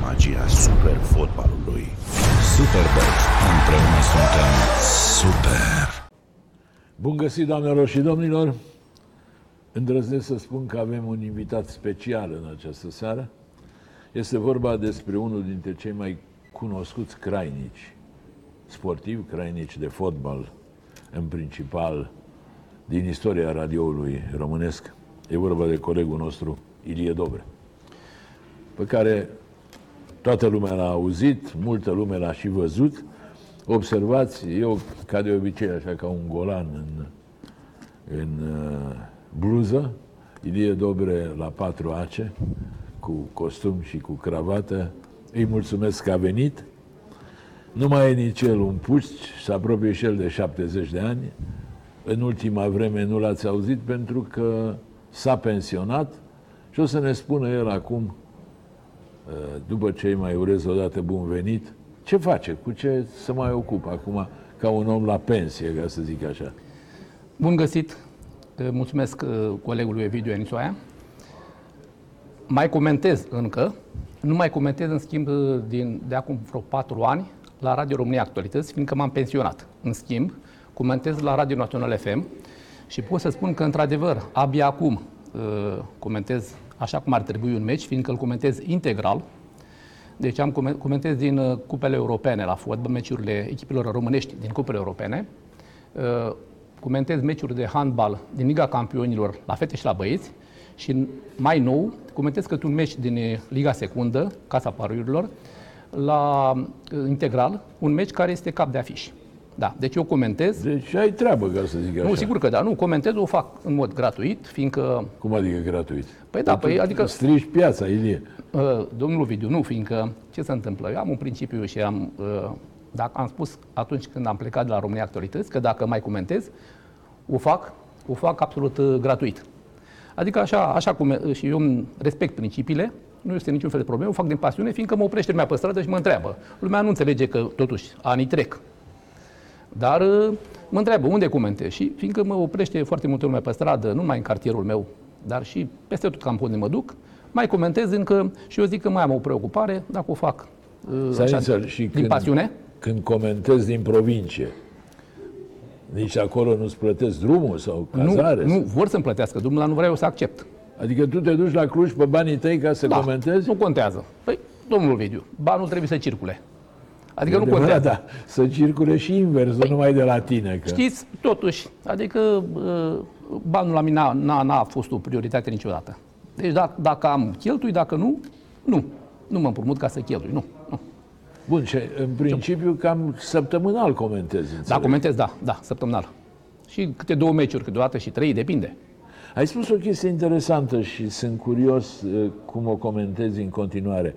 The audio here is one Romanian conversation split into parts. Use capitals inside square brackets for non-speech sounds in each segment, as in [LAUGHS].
joacă și simte magia super fotbalului. Superbox. Împreună suntem Super! Bun găsit, doamnelor și domnilor! Îndrăznesc să spun că avem un invitat special în această seară. Este vorba despre unul dintre cei mai cunoscuți crainici sportivi, crainici de fotbal, în principal din istoria radioului românesc. E vorba de colegul nostru, Ilie Dobre, pe care toată lumea l-a auzit, multă lume l-a și văzut. Observați, eu, ca de obicei, așa ca un golan în, în uh, bluză, Ilie Dobre la patru ace, cu costum și cu cravată. Îi mulțumesc că a venit. Nu mai e nici el un puști, se apropie și el de 70 de ani. În ultima vreme nu l-ați auzit pentru că s-a pensionat și o să ne spună el acum, uh, după ce îi mai urez odată bun venit, ce face, cu ce se mai ocupă acum ca un om la pensie, ca să zic așa. Bun găsit! Mulțumesc uh, colegului Evidiu Enisoaia. Mai comentez încă, nu mai comentez în schimb uh, din, de acum vreo patru ani la Radio România Actualități, fiindcă m-am pensionat. În schimb, comentez la Radio Național FM și pot să spun că, într-adevăr, abia acum uh, comentez așa cum ar trebui un meci, fiindcă îl comentez integral. Deci am comen- comentez din uh, cupele europene la fotbal, meciurile echipelor românești din cupele europene. Uh, comentez meciuri de handbal din Liga Campionilor la fete și la băieți și mai nou comentez câte un meci din uh, Liga Secundă, Casa Parurilor, la uh, integral, un meci care este cap de afiș. Da, deci eu comentez. Deci ai treabă, ca să zic așa. Nu, sigur că da, nu, comentez, o fac în mod gratuit, fiindcă, Cum adică gratuit? Păi da, Tu păi adică- Strici piața, Ilie. uh, domnul Vidiu, nu, fiindcă, ce se întâmplă? Eu am un principiu și am, uh, dacă am spus atunci când am plecat de la România Actualități, că dacă mai comentez, o fac, o fac absolut uh, gratuit. Adică așa, așa cum, uh, și eu îmi respect principiile, nu este niciun fel de problemă, o fac din pasiune, fiindcă mă oprește lumea pe stradă și mă întreabă. Lumea nu înțelege că, totuși, anii trec. Dar uh, mă întreabă unde comentez și fiindcă mă oprește foarte multă lume pe stradă, nu numai în cartierul meu, dar și peste tot cam pe unde mă duc, mai comentez încă și eu zic că mai am o preocupare, dacă o fac uh, așa, Săniță, și din când, pasiune. Când comentezi din provincie, nici acolo nu-ți plătesc drumul sau Nu, cazare? nu, vor să-mi plătească drumul, dar nu vreau eu să accept. Adică tu te duci la Cluj pe banii tăi ca să comentezi? Nu contează. Păi, domnul Vidiu, banul trebuie să circule. Adică nu Adevărat, contează. Da, să circule și invers, nu numai de la tine. Că... Știți, totuși, adică uh, banul la mine n-a, n-a, n-a fost o prioritate niciodată. Deci dacă, dacă am cheltui, dacă nu, nu. Nu mă împrumut ca să cheltui, nu. nu. Bun, și în principiu cam săptămânal comentezi, Da, înțeleg. comentez, da, da, săptămânal. Și câte două meciuri, câteodată și trei, depinde. Ai spus o chestie interesantă și sunt curios uh, cum o comentezi în continuare.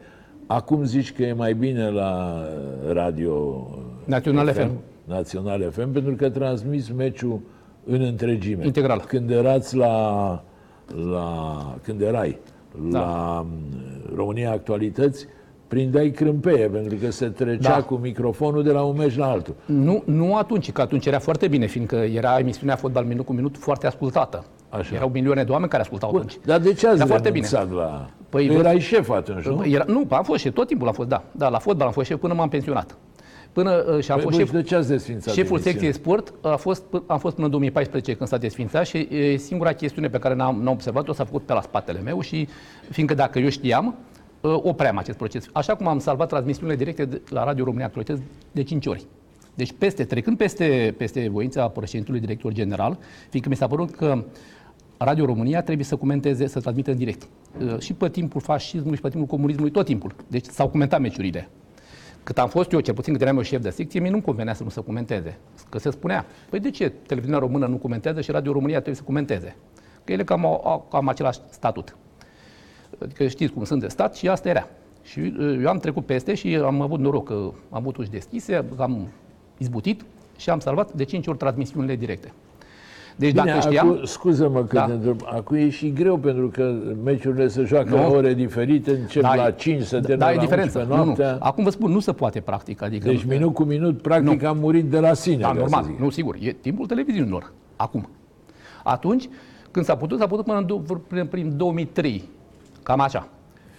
Acum zici că e mai bine la uh, radio Național FM. Național FM, pentru că transmis meciul în întregime. Integral. Când erați la, la când erai Da. la mm, România Actualități, prindeai crâmpeie, pentru că se trecea Da. cu microfonul de la un meci la altul. Nu, nu atunci, că atunci era foarte bine, fiindcă era emisiunea Fotbal Minut cu Minut foarte ascultată. Așa. Erau milioane de oameni care ascultau Bun, atunci. dar de ce ați Dar foarte renunțat la... Păi, tu vă- erai șef atunci, nu? Era, nu, am fost și tot timpul am fost, da. Da, la fotbal am fost șef până m-am pensionat. Până uh, și am Păi, fost băi, șef, de ce ați desfințat șeful emisiunea? secției sport, a fost, am fost până în 2014 când s-a desfințat și e, singura chestiune pe care n-am, n-am observat-o s-a făcut pe la spatele meu și fiindcă dacă eu știam, uh, opream acest proces. Așa cum am salvat transmisiunile directe de, la Radio România Actualități de 5 ori. Deci peste, trecând peste, peste voința președintelui director general, fiindcă mi s-a părut că Radio România trebuie să comenteze, să transmită în direct. Uh, Și pe timpul fascismului și pe timpul comunismului, tot timpul. Deci s-au comentat meciurile. Cât am fost eu, cel puțin cât eram eu șef de secție, mie nu-mi convenea să nu se comenteze. Că se spunea, păi de ce televiziunea română nu comentează și Radio România trebuie să comenteze? Că ele cam au, au cam același statut. Adică știți cum sunt de stat și asta era. Și uh, eu am trecut peste și am avut noroc că am avut uși deschise, am izbutit și am salvat de 5 ori transmisiunile directe. Deci Bine, dacă știam... acu, scuză-mă că Da. te întreb, acum e și greu pentru că meciurile se joacă Nu. la ore diferite, încep Da, la e- 5, se da, termină da, e la diferență. 11 Nu, nu. noaptea. Acum vă spun, nu se poate practic. Adică, Deci minut cu minut, practic, Nu. am murit de la sine. Da, ca să normal, zic. nu, sigur. E timpul televiziunilor. Acum. Atunci, când s-a putut, s-a putut până în, do- prin, prin 2003. Cam așa.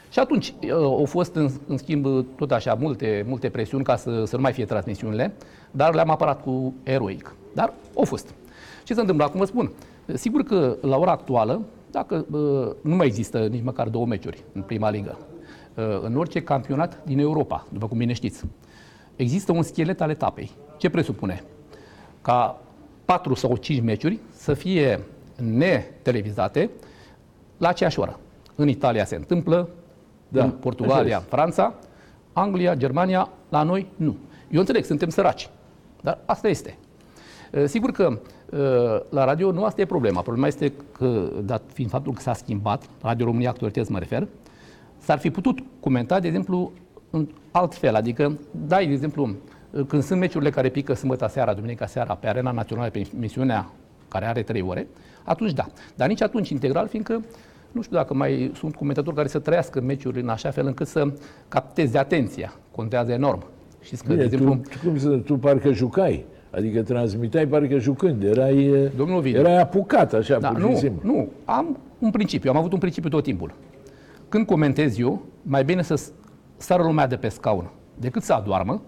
Și Și atunci uh, au fost, în, în schimb, tot așa, multe, multe presiuni ca să, să nu mai fie transmisiunile, dar le-am apărat cu eroic. Dar au fost. Ce se întâmplă? Acum vă spun. Sigur că, la ora actuală, dacă uh, nu mai există nici măcar două meciuri în prima ligă, uh, în orice campionat din Europa, după cum bine știți, există un schelet al etapei. Ce presupune? Ca patru sau cinci meciuri să fie netelevizate la aceeași oră. În Italia se întâmplă, Da, în așa Portugalia, este. Franța, Anglia, Germania, la noi nu. Eu înțeleg, suntem săraci, dar asta este. Uh, Sigur că uh, la radio nu asta e problema. Problema este că, dat fiind faptul că s-a schimbat, Radio România Actualități mă refer, s-ar fi putut comenta, de exemplu, în alt fel. Adică, dai, de exemplu, uh, când sunt meciurile care pică sâmbătă seara, duminica seara, pe Arena Națională, pe emisiunea care are trei ore, atunci da. Dar nici atunci integral, fiindcă nu știu dacă mai sunt comentatori care să trăiască meciuri în așa fel încât să capteze atenția. Contează enorm. Știți că, Bine, de exemplu, tu, cum să, tu parcă jucai. Adică transmiteai parcă jucând. Erai, e, Domnul Ovidiu. erai apucat așa, Da, pur nu, și simplu. nu, am un principiu, am avut un principiu tot timpul. Când comentez eu, mai bine să s- sară lumea de pe scaun decât să adoarmă,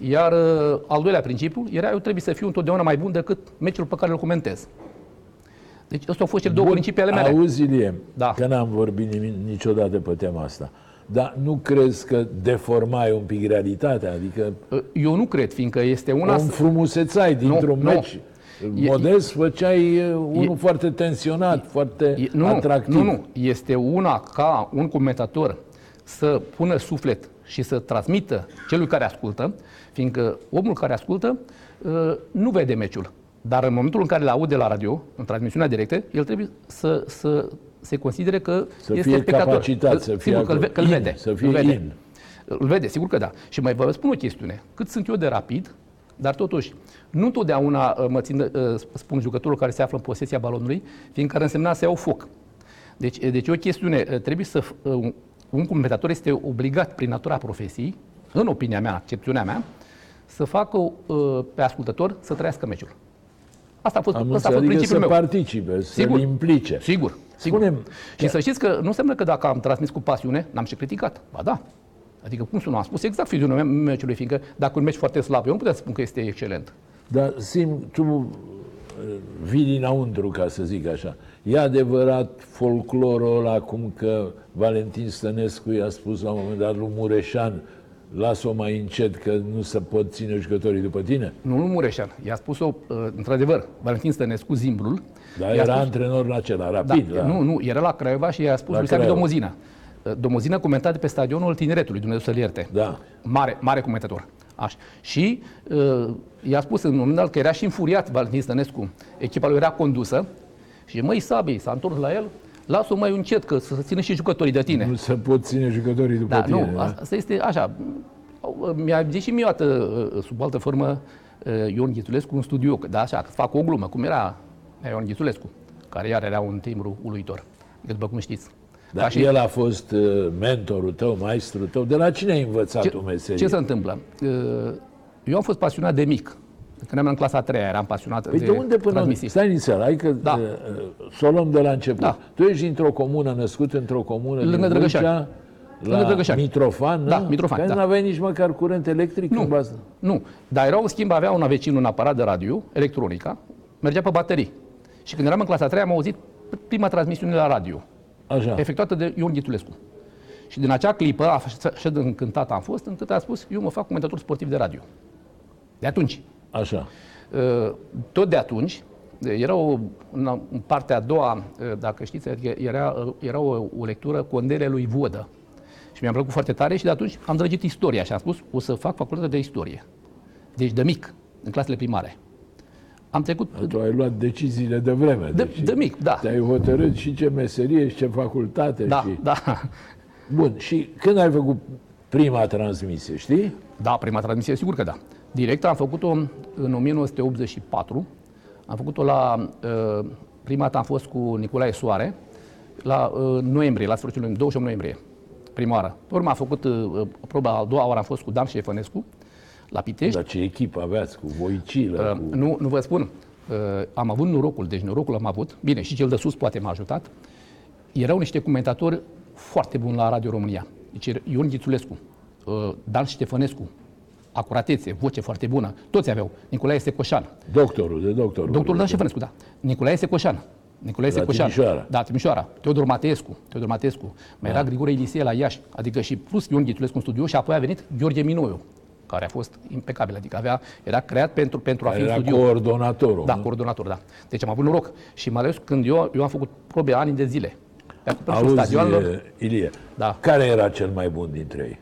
iar uh, al doilea principiu era eu trebuie să fiu întotdeauna mai bun decât meciul pe care îl comentez. Deci astea au fost cele două principii ale mele. Auzi, Ilie, Da. că n-am vorbit nimic, niciodată pe tema asta. Dar nu crezi că deformai un pic realitatea? Adică Uh, Eu nu cred, fiindcă este una... o să- înfrumusețai dintr-un nu. meci. E- Modest, făceai e, unul foarte tensionat, foarte E- nu, atractiv. Nu, nu. Este una ca un comentator să pună suflet și să transmită celui care ascultă, fiindcă omul care ascultă uh, nu vede meciul. Dar în momentul în care îl aude la radio, în transmisiunea directă, el trebuie să, să se considere că Să este fie spectator. capacitat, Că- să fie sigur că îl, ve- că îl in, vede. să fie îl vede. in. Îl vede, sigur că da. Și mai vă spun o chestiune. Cât sunt eu de rapid, dar totuși, nu totdeauna uh, mă țin, uh, spun jucătorul care se află în posesia balonului, fiindcă ar însemna să iau foc. Deci, e- deci e o chestiune, uh, trebuie să, f- uh, un- un comentator este obligat prin natura profesiei, în opinia mea, accepțiunea mea, să facă uh, pe ascultător să trăiască meciul. Asta a fost, Am asta a înțeles, fost adică să principiul meu. participe, să-l Sigur. implice. Sigur, sigur. Spune-mi, și să știți că nu înseamnă că dacă am transmis cu pasiune, n-am și criticat. Ba da. Adică cum să nu am spus exact fizionomia meciului, fiindcă dacă un meci foarte slab, eu nu puteam să spun că este excelent. Dar sim, tu uh, vii dinăuntru, ca să zic așa. E adevărat folclorul ăla, cum că Valentin Stănescu i-a spus la un moment dat lui Mureșan, lasă-o mai încet că nu se pot ține jucătorii după tine? Nu, nu Mureșan. I-a spus-o, uh, într-adevăr, Valentin Stănescu, Zimbrul. Dar i-a era spus- antrenorul acela, da, rapid. la- Nu, nu, era la Craiova și i-a spus La lui Sami Craiova. Domozină. Uh, Domozină comentat de pe stadionul tineretului, Dumnezeu să-l ierte. Da. Mare, mare comentator. Așa. Și uh, i-a spus în momentul dat că era și înfuriat Valentin Stănescu. Echipa lui era condusă și măi Sabi, s-a întors la el, lasă-o mai încet că să se țină și jucătorii de tine. Nu se pot ține jucătorii după Da, tine. nu, da? asta este așa. Mi-a zis și mie o dată, uh, sub altă formă, uh, Ion Ghitulescu în studio, că da, așa, că fac o glumă, cum era Ion Ghitulescu, care iar era un timbru uluitor, adică după cum știți. Dar Ca el a fost uh, mentorul tău, maestrul tău. De la cine ai învățat ce, tu meserie? ce se întâmplă? Uh, Eu am fost pasionat de mic. Când eram în clasa a treia, eram pasionat Păi de unde până... transmisii. Stai nițel, hai că Da. da. să o luăm de la început. Da. Tu ești dintr-o comună, născut într-o comună Lângă din Drăgășani. Vâlcea, Lângă la Drăgășani. Mitrofan, Da, nu? Mitrofani, Care da. nu aveai nici măcar curent electric Nu. în bază. Nu, dar era în schimb, avea un vecin un aparat de radio, electronica, mergea pe baterii. Și când eram în clasa a treia, am auzit prima transmisiune la radio. Așa. efectuată de Ion Ghitulescu. Și din acea clipă, așa de încântat am fost, încât a spus, eu mă fac comentator sportiv de radio. De atunci. Așa. Uh, Tot de atunci, era o, în în partea a doua, uh, dacă știți, adică era, uh, era o, o lectură Condele lui Vodă. Și mi-a plăcut foarte tare și de atunci am drăgit istoria și am spus, o să fac facultatea de istorie. Deci de mic, în clasele primare. Am trecut Tu ai luat deciziile de vreme. de, deci de mic, da. Te-ai hotărât și ce meserie și ce facultate. Da, și... da. Bun, și când ai făcut prima transmisie, știi? Da, prima transmisie, sigur că da. Direct am făcut-o în 1984. Am făcut-o la... uh, Prima dată am fost cu Nicolae Soare, la uh, noiembrie, la sfârșitul lui 28 noiembrie, prima oară. Pe urmă am făcut uh, proba a doua oară, am fost cu Dan Șefănescu, la Pitești. Dar ce echipă aveați cu Voicilă, Uh, cu... nu, nu vă spun. Uh, am avut norocul, deci norocul am avut. Bine, și cel de sus poate m-a ajutat. Erau niște comentatori foarte bun la Radio România. Deci Ion Ghițulescu, uh, Dan Ștefănescu, acuratețe, voce foarte bună, toți aveau. Nicolae Secoșan, Doctorul, de doctorul. Doctorul Dan Ștefănescu, da. Nicolae Secoșan. Nicolae La Secoșan. Timișoara. Da, Timișoara. Teodor Mateescu. Teodor Mateescu. Mai era Grigore Ilisie la Iași. Adică și plus Ion Ghitulescu în studio și apoi a venit Gheorghe Minoiu, care a fost impecabil. Adică avea, era creat pentru, pentru a fi în Era studio. coordonatorul. Da, nu? coordonator, da. Deci am avut noroc. Și mai ales când eu, eu am făcut probe ani de zile. Pe acoperișul Auzi, stadionelor. Ilie, Da. care era cel mai bun dintre ei?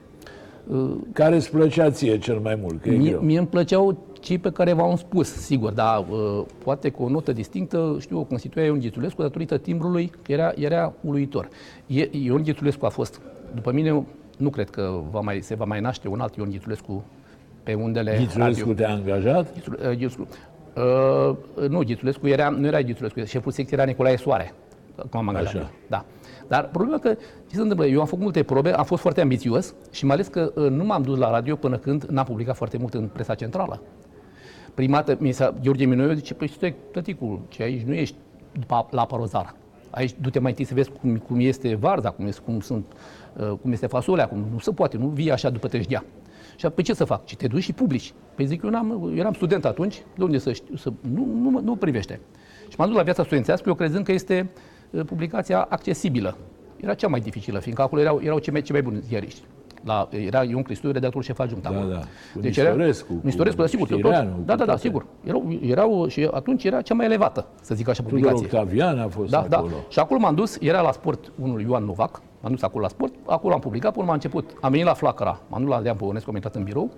Care îți plăcea ție cel mai mult? Că e Mie, greu. mie îmi plăceau cei pe care v-am spus, sigur, dar uh, poate cu o notă distinctă, știu, o constituia Ion Ghitulescu datorită timbrului, era, era uluitor. E, Ion Ghitulescu a fost, după mine, nu cred că va mai, se va mai naște un alt Ion Ghitulescu pe undele Ghițulescu te-a angajat? Ghițul- uh, Ghițulescu. Uh, nu, Ghițulescu era, nu era Ghițulescu, șeful secției era Nicolae Soare, cum am angajat. Așa. eu. Da. Dar problema că, ce se întâmplă? Eu am făcut multe probe, am fost foarte ambițios și mai ales că uh, nu m-am dus la radio până când n-am publicat foarte mult în presa centrală. Prima dată, mi s-a, Gheorghe Minoiu zice, păi stai, tăticul, ce aici nu ești după, la parozar. Aici du-te mai întâi să vezi cum, cum este varza, cum, este, cum, sunt, uh, cum este fasolea, cum nu se poate, nu vii așa după trejdea. Și apoi ce să fac? Ce te duci și publici? Păi zic, eu n-am, eram student atunci, de unde să știu, să, nu, nu, mă- nu privește. Și m-am dus la viața studențească, eu crezând că este uh, publicația accesibilă. Era cea mai dificilă, fiindcă acolo erau, erau cei mai, cei mai buni ziariști. La, era Ion Cristu, redactorul șef adjunct Da, acolo. da. Cu Deci era, Nistorescu, cu Nistorescu, da, sigur, Știreanu, toți, cu da, da, da, toate. sigur. Erau, erau, și atunci era cea mai elevată, să zic așa, Tudor publicație. Octavian a fost Da, da. acolo. Și acolo m-am dus, era la sport unul Ioan Novac, m-am dus acolo la sport, acolo am publicat, până m-a început, am venit la Flacăra, m-am dus la Dean Păunescu, am intrat în birou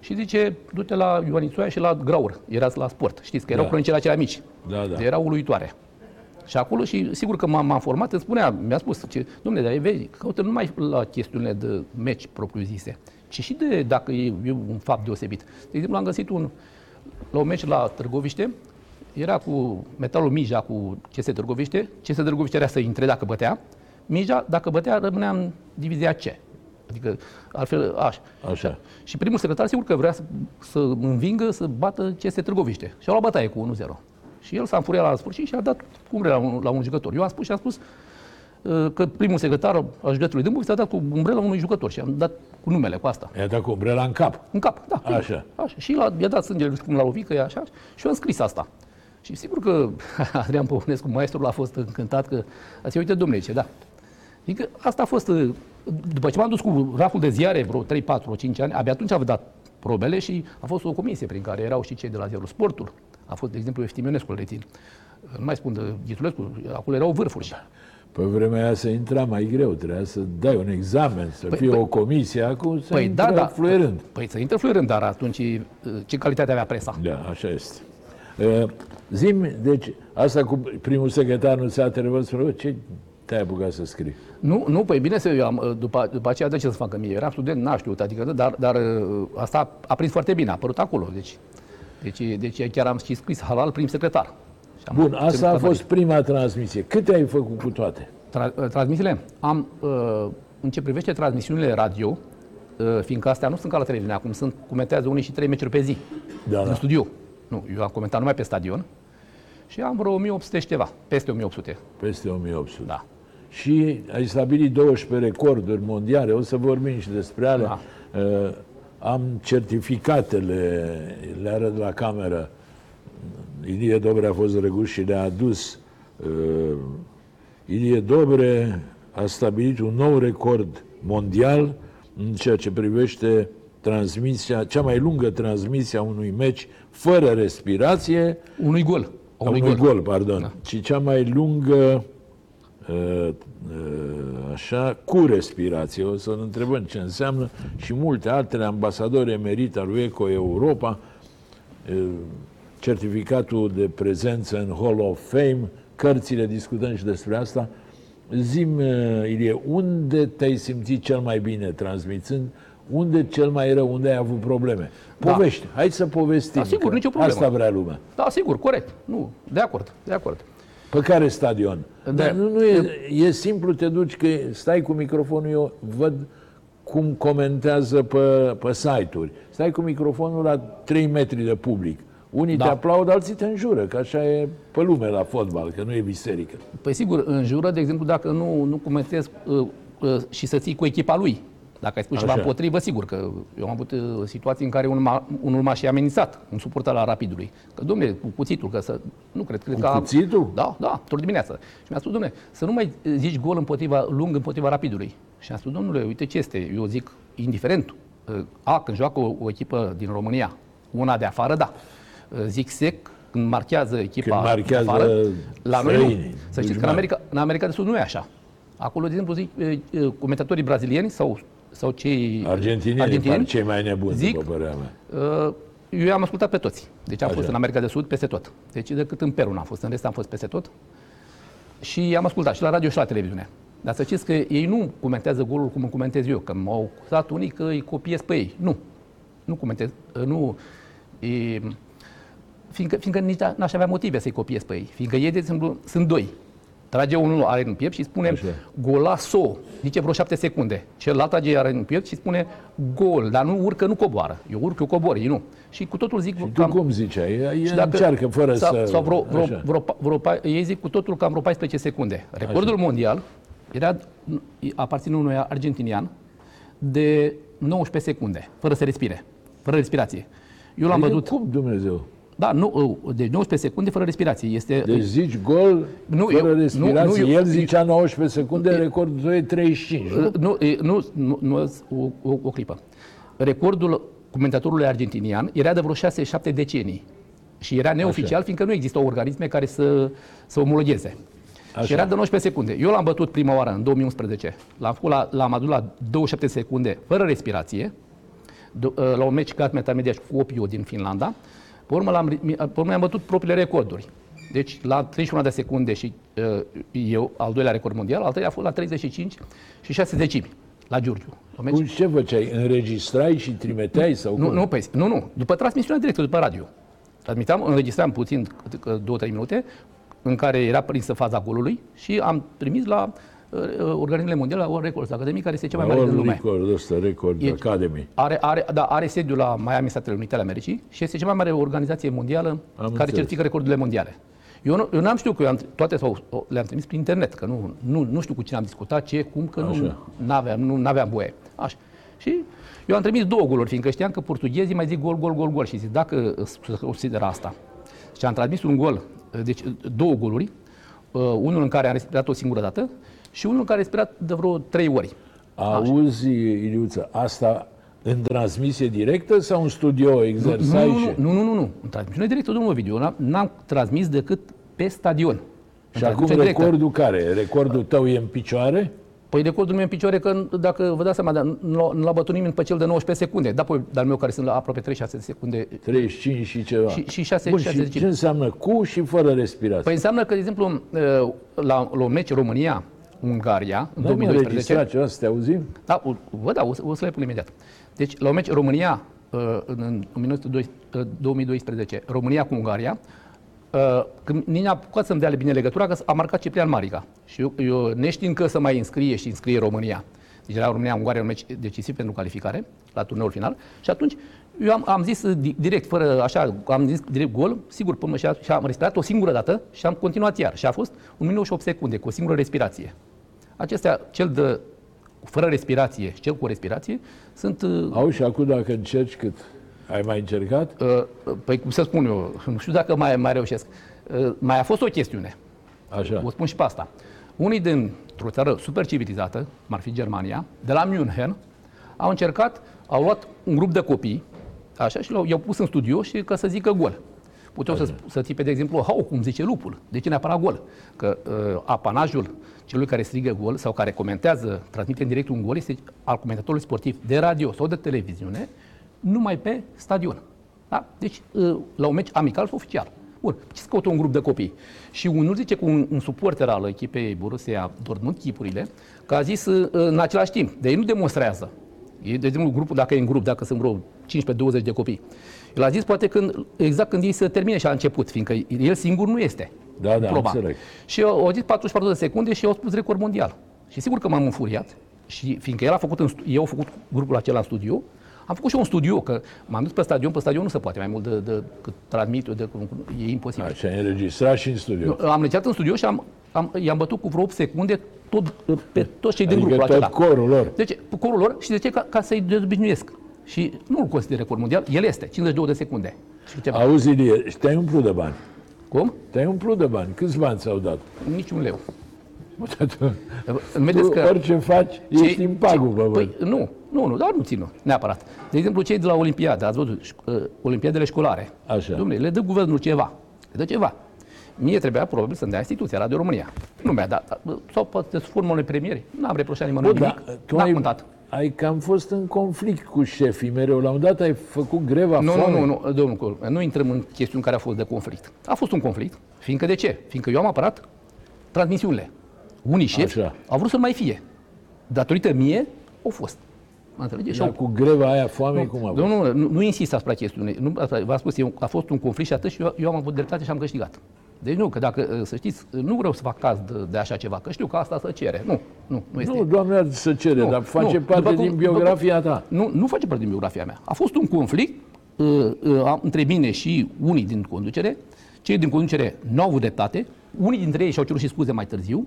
și zice, du-te la Ioan Ițoia și la Graur, erați la sport. Știți că erau Da. cronicele acelea mici. Da, da. Erau uluitoare. Și acolo, și sigur că m-am, m-am format, îmi spunea, mi-a spus, ce, domnule, dar vezi, caută numai la chestiunile de meci propriu-zise, ci și de dacă e, e un fapt deosebit. De exemplu, am găsit un, la un meci la Târgoviște, era cu metalul Mija cu CS Târgoviște, CS Târgoviște era să intre dacă bătea, Mija, dacă bătea, rămânea în divizia C. Adică, altfel, așa. Așa. Și primul secretar, sigur că vrea să, să învingă, să bată CS Târgoviște. Și au luat bătaie cu 1-0. Și el s-a înfuriat la sfârșit și a dat umbrela la un, la un jucător. Eu am spus și am spus uh, că primul secretar al județului Dâmbovița a dat cu umbrela unui jucător și am dat cu numele cu asta. I-a dat cu umbrela în cap. În cap, da. sigur. Așa. așa. Și la, i-a dat sângele, nu știu cum l-a lovit, că e așa. Și eu am scris asta. Și sigur că [LAUGHS] Adrian Păunescu, maestrul, a fost încântat că a zis, uite, domnule, ce da. Adică asta a fost, uh, după ce m-am dus cu raful de ziare, vreo 3, 4, 5 ani, abia atunci am dat probele și a fost o comisie prin care erau și cei de la Ziarul Sportul. A fost, de exemplu, Eftimionescu, îl rețin. Nu mai spun de Ghitulescu, acolo erau vârfuri. Pe vremea aia să intra mai greu, trebuia să dai un examen, să Păi- fie păi- o comisie, acum să Păi intre da, da. fluierând. Păi să intră fluierând, dar atunci uh, ce calitate avea presa? Da, așa este. Uh, Zim, deci, asta cu primul secretar nu ți-a întrebat să "Bă, ce te-ai apucat să scrii? Nu, nu, păi bine să eu am, după, după aceea de ce să facă mie? Eram student, n-a știut, adică, dar, dar uh, asta a prins foarte bine, a apărut acolo, deci, deci, deci chiar am și scris halal prim secretar. Și am Bun, ținut asta a la fost prima transmisie. Câte ai făcut cu toate? Tra- uh, transmisiile? Am, uh, în ce privește transmisiunile radio, uh, fiindcă astea nu sunt ca la televiziune, acum sunt, comentează unii și trei meciuri pe zi, Da, în da. studio. Nu, eu am comentat numai pe stadion și am vreo 1800 și ceva, peste 1800, Peste 1800. da. Și ai stabilit 12 recorduri mondiale, o să vorbim și despre ale. Da. Uh, am certificatele, le arăt la cameră. Ilie Dobre a fost răguș și le-a adus. Uh, Ilie Dobre a stabilit un nou record mondial în ceea ce privește transmisia, cea mai lungă transmisie a unui meci fără respirație, Unui gol. a unui gol, gol pardon, da. ci cea mai lungă uh, uh, așa, cu respirație. O să ne întrebăm ce înseamnă și multe altele, ambasadori emerit al lui Eco Europa, uh, certificatul de prezență în Hall of Fame, cărțile, discutăm și despre asta. Zim, uh, Ilie, unde te-ai simțit cel mai bine transmițând? Unde cel mai rău? Unde ai avut probleme? Da. Povești. Hai să povestim. Da, sigur, că nicio problemă. Asta vrea lumea. Da, sigur, corect. Nu, de acord, de acord. Pe care stadion? Da. Dar nu, nu e, e simplu, te duci, că stai cu microfonul, eu văd cum comentează pe, pe site-uri. Stai cu microfonul la 3 metri de public. Unii Da. te aplaudă, alții te înjură, că așa e pe lume la fotbal, că nu e biserică. Păi sigur, în jură, de exemplu, dacă nu, nu comentez uh, uh, și să ții cu echipa lui. Dacă ai spus ceva Așa. împotrivă, sigur că eu am avut uh, situații în care unul m-a, unul m-a și amenințat, un suporter la Rapidului. Că, domne, cu cuțitul, că să... Nu cred, cred Cu că... a- cuțitul? Da, da, tot dimineața. Și mi-a spus, domne, să nu mai zici gol împotriva, lung împotriva Rapidului. Și am spus, domnule, uite ce este, eu zic, indiferent. Uh, A, când joacă o, o echipă din România, una de afară, da. Uh, Zic sec, când marchează echipa Când marchează de afară, la noi nu. străinii, Să știți că în dușmani. America, în America de Sud nu e așa. Acolo, de exemplu, zic, e, e, comentatorii brazilieni sau, sau cei Argentinienii par cei mai nebuni, zic, după părerea mea. Uh, eu i-am ascultat pe toți. Deci am Așa. fost în America de Sud peste tot. Deci decât în Peru n-am fost, în rest am fost peste tot. Și i-am ascultat și la radio și la televiziune. Dar să știți că ei nu comentează golul cum îl comentez eu, că m-au acuzat unii că îi copiez pe ei. Nu. Nu comentez. uh, Nu. E, fiindcă, fiindcă nici a- n-aș avea motive să-i copiez pe ei. Fiindcă ei, de exemplu, sunt doi. Trage unul are în piept și spune Așa. golaso, zice vreo șapte secunde. Celălalt trage are în piept și spune gol, dar nu urcă, nu coboară. Eu urc, eu cobor, ei nu. Și cu totul zic Și tu cum ziceai? El și dacă- încearcă fără sau, să... Sau vreo, vreo, Așa. vreo, pa- vreo, pa- ei zic cu totul cam vreo 14 secunde. Recordul mondial era, aparține unui argentinian de 19 secunde, fără să respire, fără respirație. Eu l-am Adică văzut, Cum, Dumnezeu? Da, nu, de 19 secunde fără respirație. Este, Deci zici gol Nu, fără eu- respirație. nu, nu, eu- El zicea 19 secunde, recordul tău e 35. nu? Uh, Nu, e, nu, nu, nu o, o, o clipă. Recordul comentatorului argentinian era de vreo 6-7 decenii. Și era neoficial, fiindcă nu există organisme care să, să omologheze. Așa. Și era de 19 secunde. Eu l-am bătut prima oară în 2011. L-am, făcut la, l-am adus la 27 secunde fără respirație, do- uh, la un meci cat metamediaș cu Opio din Finlanda. Pe urmă, l-am, mi- pe urmă am bătut propriile recorduri. Deci la 31 de secunde și uh, eu, al doilea record mondial, al treilea a fost la 35 și 6 decimi la Giurgiu. La meci. Cum ce făceai? Înregistrai și trimiteai sau Nu, cum? nu, păi, nu, nu, după transmisiunea directă, după radio. Transmiteam, înregistram puțin, cât- cât două, trei minute, în care era prinsă faza golului și am trimis la uh, organismele mondiale, la World Records Academy, care este cea mai mare din World lume. Record, ăsta, Record E- Academy. Are, are, da, are sediul la Miami, Statele Unite ale Americii și este cea mai mare organizație mondială Am care înțeles. certifică recordurile mondiale. Eu, nu, eu n-am știut că eu am, toate sau, o- le-am trimis prin internet, că nu, nu, nu știu cu cine am discutat, ce, cum, că nu Așa. aveam, nu aveam voie. Așa. Și eu am trimis două goluri, fiindcă știam că portughezii mai zic gol, gol, gol, gol și zic dacă se consideră asta. Și am transmis un gol, deci două goluri, uh, unul în care am respirat o singură dată și unul în care am respirat de vreo trei ori. Auzi, Iliuță, asta în transmisie directă sau în studio exersai Nu, și... nu, nu, nu, nu. În transmisiune directă, domnul Ovidiu, eu n-am, n-am transmis decât pe stadion. În Și acum transmisiune directă. recordul care? Recordul tău e în picioare? Păi recordul meu în picioare, că dacă vă dați seama, dar nu l-a- nu l-a bătut nimeni pe cel de 19 secunde. Da, păi, dar meu care sunt la aproape 36 de secunde. 35 și ceva. Și- și șase- Bun, șase și zecimi. ce înseamnă cu și fără respirație? Păi înseamnă că, de exemplu, uh, la, la un meci România-Ungaria, în N-ai mă 2012, înregistrat ceva să te auzim? Da, o- vă da, o, să- o să le pun imediat. Deci, la un meci România, uh, în, în 2012, România cu Ungaria, uh, când nici n-a apucat să-mi dea bine legătura, că a marcat Ciprian Marica. Și eu, eu neștiind că să mai înscrie și înscrie România. Deci era România-Ungaria un meci decisiv pentru calificare, la turneul final. Și atunci eu am, am zis di- direct, fără așa, am zis direct gol, sigur, până și, a, și am respirat o singură dată și am continuat iar. Și a fost un minut și 8 secunde, cu o singură respirație. Acestea, cel de fără respirație și cel cu respirație sunt, uh, Au și acum dacă încerci cât? Ai mai încercat? uh, păi cum să spun eu, nu știu dacă mai, mai reușesc. Uh, mai a fost o chestiune, Așa. o spun și pe asta. Unii dintr-o țară super civilizată, cum ar fi Germania, de la München, au încercat, au luat un grup de copii, așa, și l-au, i-au pus în studio și ca să zică gol. Puteau să, sp- să țipe, de exemplu, hau, cum zice lupul. De ce neapărat gol? Că uh, apanajul celui care strigă gol sau care comentează, transmite în direct un gol, este al comentatorului sportiv de radio sau de televiziune, numai pe stadion. Da? Deci, uh, la un meci amical sau oficial. Bun, ce să caută un grup de copii? Și unul zice cu un, un suporter al echipei Borussia Dortmund, chipurile, că a zis uh, în același timp, de ei nu demonstrează. E, de exemplu, grupul, dacă e în grup, dacă sunt vreo 15-20 de copii. El a zis poate când, exact când ei să termine și a început, fiindcă el singur nu este. Da, da, proba. înțeleg. Și au au zis 44 de secunde și au spus record mondial. Și sigur că m-am înfuriat. Și fiindcă el a făcut în, stu- eu au făcut grupul acela în studio, am făcut și eu un studio, că m-am dus pe stadion, pe stadion nu se poate mai mult de, de cât transmit eu, de, e imposibil. Așa, ai înregistrat și în studio. Eu Am înregistrat în studio și am, am, i-am bătut cu vreo 8 secunde tot, pe toți cei din Adică grupul tot acela. corul lor. De ce? Corul lor și de ce? Ca, ca să-i dezbinuiesc. Și nu-l consider record mondial, el este, 52 de secunde. Și ceva. Auzi, Ilie, și te-ai umplut de bani. Cum? Te-ai umplut de bani. Câți bani ți-au dat? Niciun leu. Tu, Vedeți că... orice faci, ești în pagubă, Păi, bă. nu, nu, nu, dar nu țin neapărat. De exemplu, cei de la Olimpiade, ați văzut, ș- uh, Olimpiadele școlare. Așa. Dom'le, le dă guvernul ceva. Le dă ceva. Mie trebuia probabil să-mi dea instituția, Radio România. Nu mi-a dat. uh, Sau poate sub formă unei premieri. N-am reproșat nimănui Bă, nimic. dar tu N-am ai, contat. Ai cam fost în conflict cu șefii mereu. La un dat ai făcut greva Nu, foame. nu, nu, nu, domnul Col, nu intrăm în chestiuni care au fost de conflict. A fost un conflict, fiindcă de ce? Fiindcă eu am apărat transmisiunile. Unii șefi Așa. au vrut să mai fie. Datorită mie, au fost. Mă înțelegeți? Și Dar au cu greva aia foame, cum a nu, fost? nu, nu, nu insist asupra chestiunii. Nu, asta, v-am spus, eu, a fost un conflict și atât și eu, eu am avut dreptate și am câștigat. Deci nu, că dacă, să știți, nu vreau să fac caz de, de așa ceva, că știu că asta se cere. Nu, nu, nu este. Nu, doamne, ar să cere, Nu, dar face nu. parte După cum- din după cum- biografia ta. Nu, nu face parte din biografia mea. A fost un conflict uh, uh, am- între mine și unii din conducere. Cei din conducere nu au avut dreptate. Unii dintre ei și-au cerut și scuze mai târziu.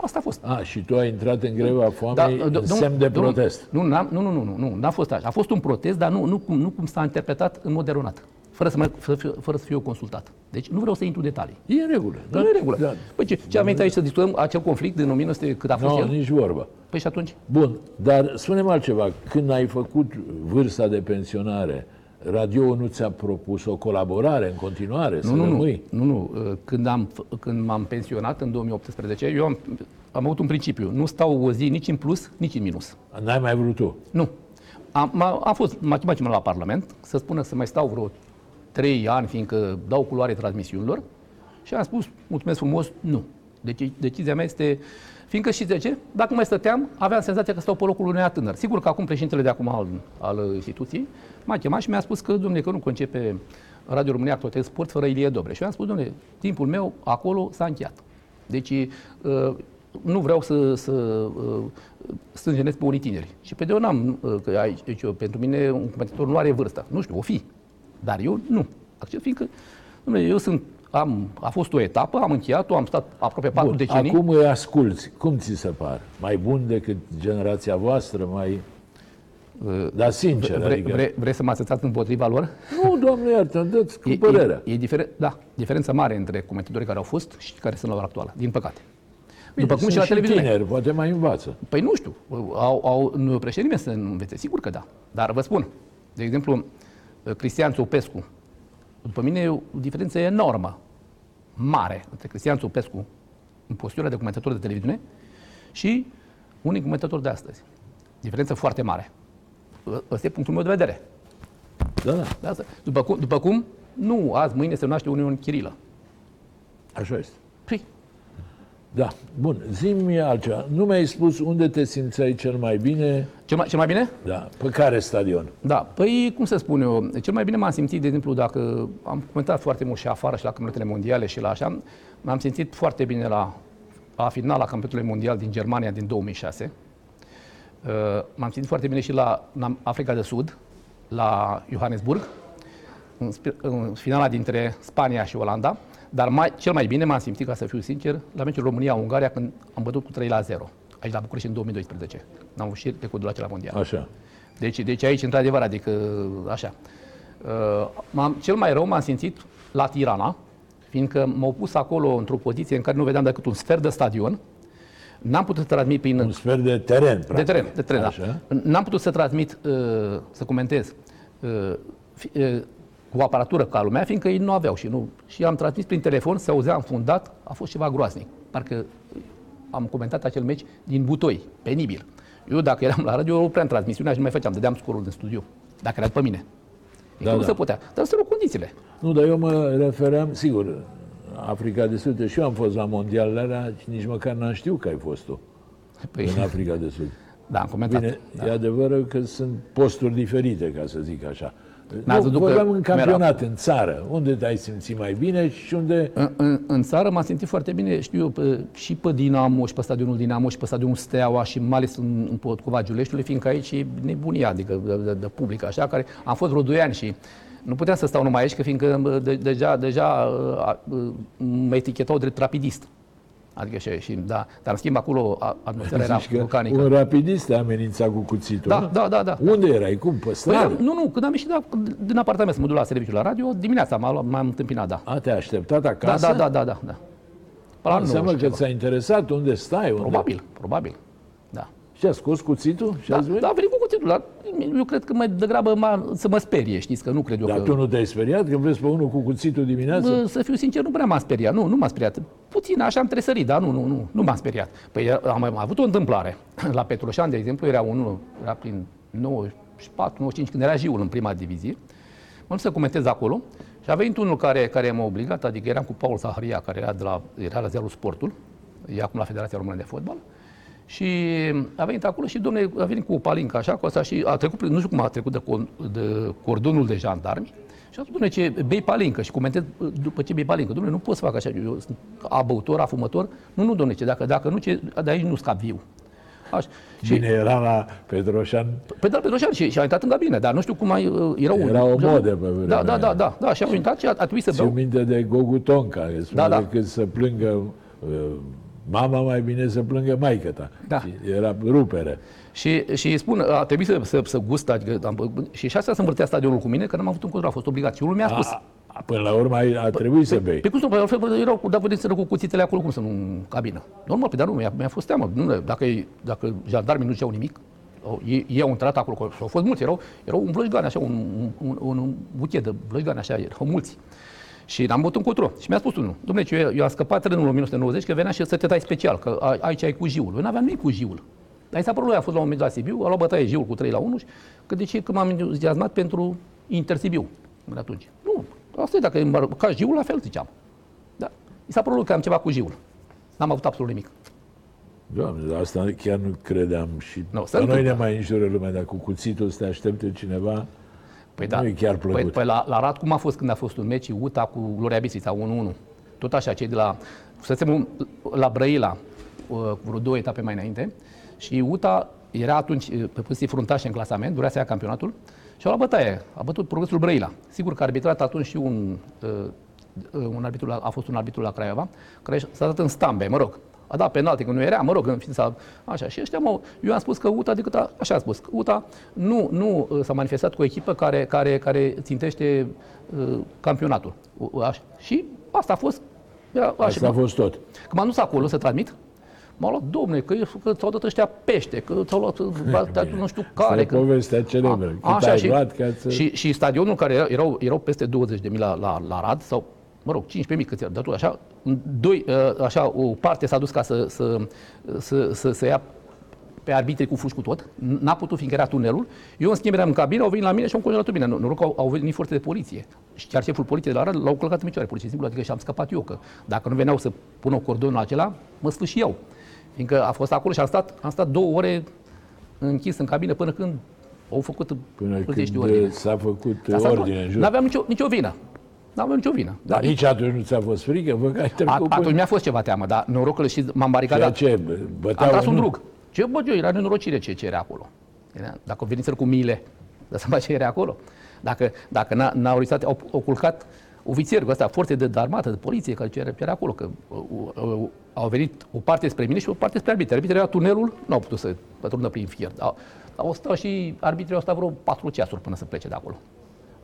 Asta a fost. A, și tu ai intrat în greva foamei uh, în domnul- semn de domnul- protest. Nu, n-am- nu, nu, nu, nu, nu, n-a fost așa. A fost un protest, dar nu, nu, cum, nu cum s-a interpretat în mod eronat. Fără să, mă, fără, fără să fiu consultat. Deci nu vreau să intru în detalii. E în regulă. Nu e în regulă. Da. Păi ce, ce am venit aici să discutăm acel conflict din 1900 cât a fost Nu, el? nici vorba. Păi și atunci? Bun, dar spune-mi altceva. Când ai făcut vârsta de pensionare, radio nu ți-a propus o colaborare în continuare? să Nu, nu, nu, rămâi? nu, nu. Când, am, f- când m-am pensionat în 2018, eu am, am avut un principiu. Nu stau o zi nici în plus, nici în minus. N-ai mai vrut tu. Nu. Am, m-a- am fost matematic la Parlament, să spună să mai stau vreo trei ani, fiindcă dau culoare transmisiunilor, și am spus, mulțumesc frumos, nu. Deci decizia mea este, fiindcă știți de ce? Dacă mai stăteam, aveam senzația că stau pe locul unui alt tânăr. Sigur că acum președintele de acum al, al instituției m-a chemat și mi-a spus că, domnule, că nu concepe Radio România Actualitate Sport fără Ilie Dobre. Și eu am spus, domnule, timpul meu acolo s-a încheiat. Deci uh, nu vreau să, să uh, stânjenesc pe unii tineri. Și pe de eu n-am, uh, că aici, deci eu, pentru mine un competitor nu are vârstă. Nu știu, o fi. Dar eu nu. Accept fiindcă, domnule, eu sunt, am, a fost o etapă, am încheiat-o, am stat aproape patru Bun, decenii. acum îi asculți. Cum ți se par? Mai bun decât generația voastră? Mai... Da, sincer, Vre, adică... vre, vreți să mă asestați împotriva lor? Nu, doamne, iartă, dă-ți cu E, părerea. e, e diferen, da, diferența mare între comentatorii care au fost și care sunt la ora actuală, din păcate. Bine, După cum sunt și la televiziune. tineri, poate mai învață. Păi nu știu, au, au, nu oprește nimeni să învețe, sigur că da. Dar vă spun, de exemplu, Cristian Țopescu, după mine e o diferență enormă, mare, între Cristian Țopescu în postura de comentator de televiziune și unii comentatori de astăzi. Diferență foarte mare. Ăsta e punctul meu de vedere. Da, da, De asta. După, cum, după cum, nu azi, mâine se naște Uniunea Chirilă. așa este. Păi, Da, bun, zi-mi altceva. Nu mi-ai spus unde te simțeai cel mai bine, cel mai, cel mai bine? da, pe care stadion? Da, păi cum să spun eu, cel mai bine m-am simțit, de exemplu, dacă am comentat foarte mult și afară și la campionatele mondiale și la așa, m-am simțit foarte bine la, la finala campionatului mondial din Germania din 2006. Uh, M-am simțit foarte bine și la în Africa de Sud, la Johannesburg, în, spe- în finala dintre Spania și Olanda, dar mai, cel mai bine m-am simțit, ca să fiu sincer, la meciul România-Ungaria când am bătut cu 3 la 0, aici la București în 2012. N-am avut și recordul acela mondial. Așa. Deci, deci aici, într-adevăr, adică așa. Uh, M-am, cel mai rău m-am simțit la Tirana, fiindcă m-au pus acolo într-o poziție în care nu vedeam decât un sfert de stadion. N-am putut să transmit prin... Un sfert de teren, De practic. teren, de teren, da. Așa. N-am putut să transmit, uh, să comentez uh, fi- uh, cu aparatură ca lumea, fiindcă ei nu aveau și nu. Și am transmis prin telefon, se auzea înfundat, a fost ceva groaznic. Parcă am comentat acel meci din butoi, penibil. Eu dacă eram la radio, opream transmisiunea și nu mai făceam, dădeam scorul din studio. Dacă era pe mine. Da, Da, nu da. se putea. Dar sunt condițiile. Nu, dar eu mă refeream, sigur, Africa de Sud, și eu am fost la mondialele alea și nici măcar n-am știut că ai fost tu Păi, în Africa de Sud. [LAUGHS] da, am comentat. Bine, e adevărat că sunt posturi diferite, ca să zic așa. N-ați Nu, văzut că vorbeam în mereu. campionat, în țară. Unde te-ai simțit mai bine și unde... În, în, în țară m-am simțit foarte bine, știu eu, pe, și pe Dinamo, și pe stadionul Dinamo, și pe stadionul Steaua, și mai ales în, în Potcova Giuleștiului, fiindcă aici e nebunia, adică de, de, de public, așa, care am fost vreo 2 ani și nu puteam să stau numai aici, că fiindcă de, deja, deja uh, uh, mă etichetau drept rapidist. Adică și, și da, dar în schimb acolo a- atmosfera era Zici că vulcanică. un rapidist te amenința cu cuțitul. Da, nu? da, da, da. Unde erai? Cum? Pe Păi, stradă? nu, nu, când am ieșit de, din apartament să mă duc la serviciu la radio, dimineața m-am, luat- m-am întâmpinat, da. A, te-a așteptat Da, acasă? da, da, da, da. da. Pe la Înseamnă 9 că și ceva. ți-a interesat unde stai. Unde... Probabil, probabil. Da. Și a scos cuțitul? Și Da, a zis, da, a venit cu cuțitul, dar eu cred că mai degrabă m-a, să mă sperie, știți, că nu cred eu Dar că... tu nu te-ai speriat când vezi pe unul cu cuțitul dimineața? Bă, să fiu sincer, nu prea m-a speriat. Nu, nu m-a speriat. Puțin așa am tresărit, dar nu, nu, nu, nu m-a speriat. Păi am mai avut o întâmplare. [LAUGHS] La Petroșan, de exemplu, era unul, era prin 94-95, când era Jiul în prima divizie. Mă duc să comentez acolo și a venit unul care, care m-a obligat, adică eram cu Paul Saharia, care era, de la, era la ziarul Sportul, e acum la Federația Română de Fotbal. Și a venit acolo și domne, a venit cu o palincă așa, cu asta și a trecut, prin- nu știu cum a trecut de, con- de cordonul de jandarmi și a spus, domne, ce bei palincă și comentez după ce bei palincă. Domne, nu pot să fac așa, eu sunt abăutor, afumător. Nu, nu, domne, ce, dacă, dacă nu, ce, de aici nu scap viu. Așa. Și, Bine, era la Petroșan. pe Dar Petroșan și, și a intrat în cabină, dar nu știu cum ai, uh, era, un- Era o modă pe vremea Da, da, da, aia. da, da, și am intrat și a, a trebuit să Ți-o beau. minte de Gogu Tonca, care spune Da, da. decât să plângă uh, mama, mai bine să plângă maică ta. Da. Și Era rupere. Și, și îi spun, a trebuit să, să, să gust, adică, am, și și asta să învârtea stadionul cu mine, că n-am avut un control, a fost obligat. Și unul mi-a spus, A, a, până la urmă ai- a trebuit să bei. Pe cum să altfel erau cu, dacă vedeți cu cuțitele acolo, cum să nu în cabină? Normal, pe dar nu, mi-a, mi-a fost teamă. Nu, dacă, dacă jandarmii nu ziceau nimic, au- ei, ei au intrat acolo, și au fost mulți, erau, erau un vlăjgan, așa, un, un, un, un buchet de vlăjgani, așa, erau mulți. Și n-am bătut încotro. Și mi-a spus unul, domnule, ce eu, eu am scăpat trenul în 1990, că venea și să te dai special, că a- aici ai cu jiul. Eu n-aveam nimic cu jiul. Dar i s-a părut lui, a fost la un moment dat la Sibiu, a luat bătaie jiul cu 3 la 1 și că de ce că m-am entuziasmat pentru Inter Sibiu de atunci. Nu, asta e, dacă e ca jiul, la fel ziceam. Da. I s-a părut că am ceva cu jiul. N-am avut absolut nimic. Doamne, dar asta chiar nu credeam și Nu, pe se noi ne întâmplă. mai înjură lumea, dar cu cuțitul să te aștepte cineva, Păi Nu e chiar plăcut. Păi, păi la, la Rad cum a fost când a fost un meci UTA cu Gloria Bistrița 1-1. Tot așa, cei de la... Fusesem la Brăila uh, cu vreo două etape mai înainte și UTA era atunci uh, pe poziție fruntașă în clasament, durea să ia campionatul și au luat bătaie. A bătut progresul Brăila. Sigur că a arbitrat atunci și un, uh, uh, un arbitru, la, a fost un arbitru la Craiova, care s-a dat în stambe, mă rog. A dat penalti, că nu era, mă rog, în ființa, așa. Și ăștia, mă, eu am spus că UTA, decât a, așa am spus, că UTA nu, nu uh, s-a manifestat cu o echipă care, care, care țintește uh, campionatul. Uh, așa. Și asta a fost, era, așa, asta a fost tot. Când m-am dus acolo să transmit, m-au luat, domne, că, că ți-au dat ăștia pește, că ți-au luat uh, nu știu care. Asta e Că... povestea celebră. A, Cât așa, ai și, luat ca să... și, și stadionul care era, erau, erau peste 20 de mii la, la, la Rad, sau, mă rog, 15 mii câți erau, dar tot așa, în doi, uh, așa, o parte s-a dus ca să, să, să, să, să ia pe arbitri cu fuși cu tot, n-a putut fiindcă era tunelul. Eu, în schimb, eram în cabină, au venit la mine și au congelat pe mine. Noroc că au, au venit forțe de poliție. Și chiar șeful poliției de la Arad l-au călcat în picioare, pur și simplu, adică și-am scăpat eu, că dacă nu veneau să pună cordonul acela, mă sfârșiau. Fiindcă a fost acolo și am stat, am stat două ore închis în cabină până când au făcut Până plătești când ordine. s-a făcut Asta nu- ordine în jur. N-aveam nicio, nicio vină. N-aveam nicio vină. Dar nici atunci nu ți-a fost frică? Bă, că ai A, trecut atunci până... mi-a fost ceva teamă, dar norocul și m-am Ceea baricadat. ce? Am Băteau tras un în- drug. Ce bă, eu, era nenorocire ce, ce era acolo. Era, dacă veniseră cu miile, [LAUGHS] dar seama ce era acolo. Dacă, dacă n- n-au riscat, au, au culcat ofițeri cu astea, forțe de, de armată, de poliție, care ce era, ce era acolo, că uh, uh, au venit o parte spre mine și o parte spre arbitri. Arbitrii era tunelul, nu au putut să pătrundă prin fier. Au, au stat și arbitrii au stat vreo patru ceasuri până să plece de acolo.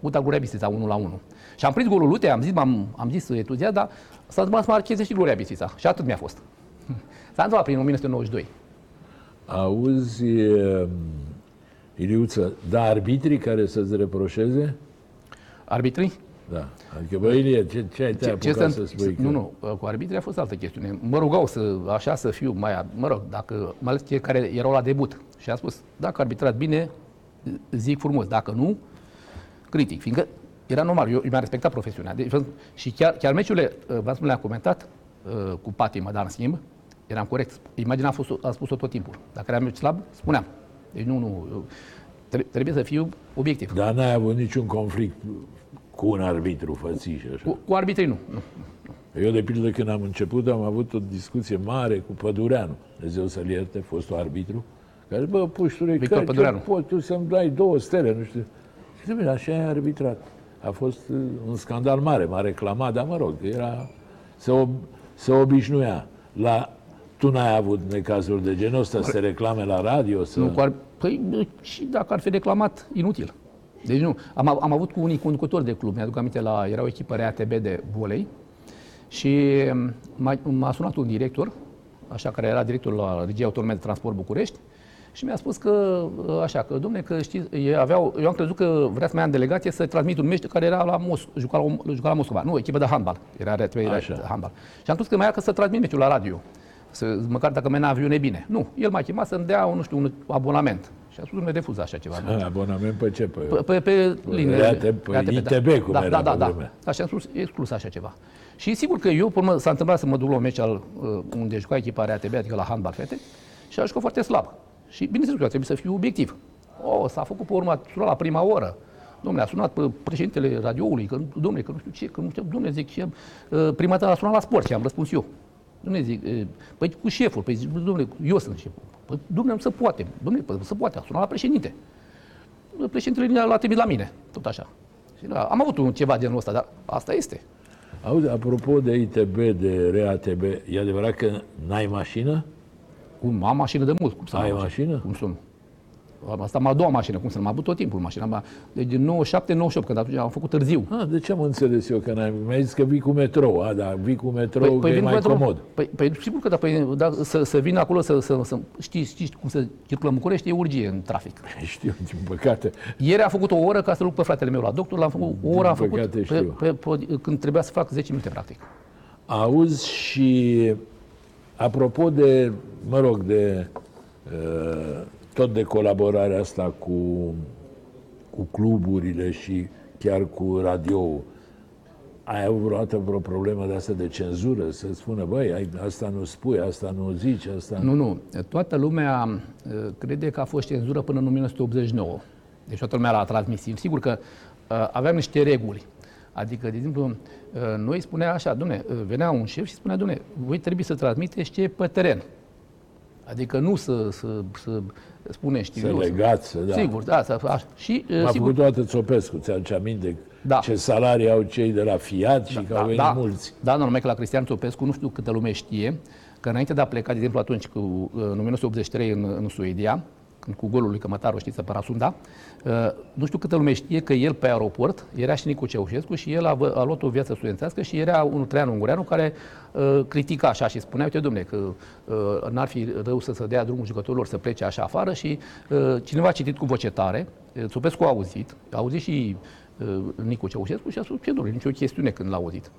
Uita Gloria Bistrița, 1 la 1. Și am prins golul Lute, am zis, am am zis entuziast, dar s-a întâmplat să marcheze și Gloria Bistrița. Și atât mi-a fost. [LAUGHS] S-a întâmplat prin 1992. Auzi, um, Iliuță, da arbitrii care să-ți reproșeze? Arbitrii? Da. Adică, bă, Ilie, ce, ce ai te apucat se- să spui? Nu, că- nu, cu arbitrii a fost altă chestiune. Mă rugau să, așa să fiu mai, mă rog, dacă, mai ales cei care erau la debut. Și a spus, dacă arbitrat bine, zic frumos, dacă nu, critic. Fiindcă era normal, eu, eu mi-am respectat profesiunea. Deci, și chiar, chiar meciurile, uh, v-am spus, le-am comentat uh, cu patimă, dar în schimb, eram corect. Imaginea a, fost, a spus-o tot timpul. Dacă era meci slab, spuneam. Deci nu, nu, eu, tre- trebuie să fiu obiectiv. Dar n-ai avut niciun conflict cu un arbitru fățiș, așa. Cu, cu arbitrii nu. nu. Eu, de pildă, când am început, am avut o discuție mare cu Pădureanu, Dumnezeu să-l ierte, fostul arbitru, care, bă, puștule, Victor că, Pădureanu. ce poți tu să-mi dai două stele, nu știu. Și zic, bine, așa e arbitrat. A fost uh, un scandal mare, m-a reclamat, dar mă rog, era, se, ob, se obișnuia. La, tu n-ai avut necazuri de genul ăsta, să te reclame la radio? Să... Nu, cu ar, păi și dacă ar fi reclamat, inutil. Deci nu. Am, am avut cu unii conducători de club, mi-aduc aminte, la, era o echipă RATB de volei și m-a, m-a sunat un director, așa, care era directorul la Regia Autonome de Transport București, și mi-a spus că, așa, că, domne, că știți, ei aveau, eu am crezut că vrea să mai ia în delegație să transmit un meci care era la, Mos- juca la, juca la Moscova. Nu, echipă de handbal. Era RTB, era Așa. de handbal. Și am crezut că mai ia că să transmit meciul la radio. Să, măcar dacă mena aviune bine. Nu, el m-a chemat să-mi dea, un, nu știu, un abonament. Și a spus, nu refuz așa ceva. A, [LAUGHS] abonament pe ce? Pe... Pe, pe, pe linie. RATB, pe ITB, cum da, era da, da, pe da. vremea. Așa am spus, exclus așa ceva. Și sigur că eu, până s-a întâmplat să mă duc la un meci al, uh, unde juca echipa RATB, adică la handbal fete, și a jucat foarte slab. Și bineînțeles că trebuie să fiu obiectiv. O, s-a făcut pe urmă, a sunat la prima oră. Domnule, a sunat pe președintele radioului, că, domnule, că nu știu ce, că nu știu, domnule, zic, și am, uh, prima dată a sunat la sport și am răspuns eu. Domnule, zic, uh, păi cu șeful, păi zic, domnule, eu sunt șeful. Păi, domnule, nu se poate. Domnule, păi, se poate, a sunat la președinte. Președintele l-a trimis la mine, tot așa. Și da, am avut un ceva genul ăsta, dar asta este. Auzi, apropo de ITB, de RATB, e adevărat că n-ai mașină? Cum am mașină de mult. Cum să Ai am mașină? Cum să nu? Asta am a doua mașină, cum să nu? Am avut tot timpul mașina. Am, deci din 97, 98, când atunci am făcut târziu. Ah, de ce am înțeles eu că n-ai... Mi-ai zis că vii cu metrou. A, da, vii cu metrou, că e vin mai cu metrou. comod. Păi, păi, sigur că da, păi, da să, să vin acolo să, să, să știți, știți cum să circulă în București, e urgie în trafic. [LAUGHS] Știu, din păcate. Ieri am făcut o oră ca să lupt pe fratele meu la doctor, l-am făcut o oră am făcut păcate pe, știu. pe, pe, când trebuia să fac 10 minute practic. Auzi și apropo de, mă rog, de uh, tot de colaborarea asta cu, cu cluburile și chiar cu radio ai avut vreodată vreo problemă de asta de cenzură? Să spună, băi, ai, asta nu spui, asta nu zici, asta... Nu, nu. Toată lumea uh, crede că a fost cenzură până în 1989. Deci toată lumea la transmisiuni. Sigur că uh, aveam niște reguli. Adică, de exemplu, uh, noi spunea așa, domne, uh, venea un șef și spunea, domne, voi trebuie să transmiteți ce e pe teren. Adică nu să, să, să spune, știu Să eu, legați, să- da. Sigur, da, să, așa. Și, uh, M-a sigur, făcut toată Țopescu, ți-aduce aminte Da. ce salarii au cei de la Fiat și că au venit da, mulți. Da, numai că la Cristian Țopescu, nu știu câtă lume știe, că înainte de a pleca, de exemplu, atunci cu, în 1983 în, în Suedia, când cu golul lui Cămătaru, știți, pe Rasunda, uh, nu știu câtă lume știe că el pe aeroport era și Nicu Ceaușescu și el a, vă- a luat o viață studențească și era un Traian Ungureanu care uh, critica așa și spunea, uite, domne, că uh, n-ar fi rău să se dea drumul jucătorilor să plece așa afară și uh, cineva a citit cu voce tare, uh, Țopescu a auzit, a auzit și uh, Nicu Ceaușescu și a spus, ce domnule, nicio chestiune când l-a auzit.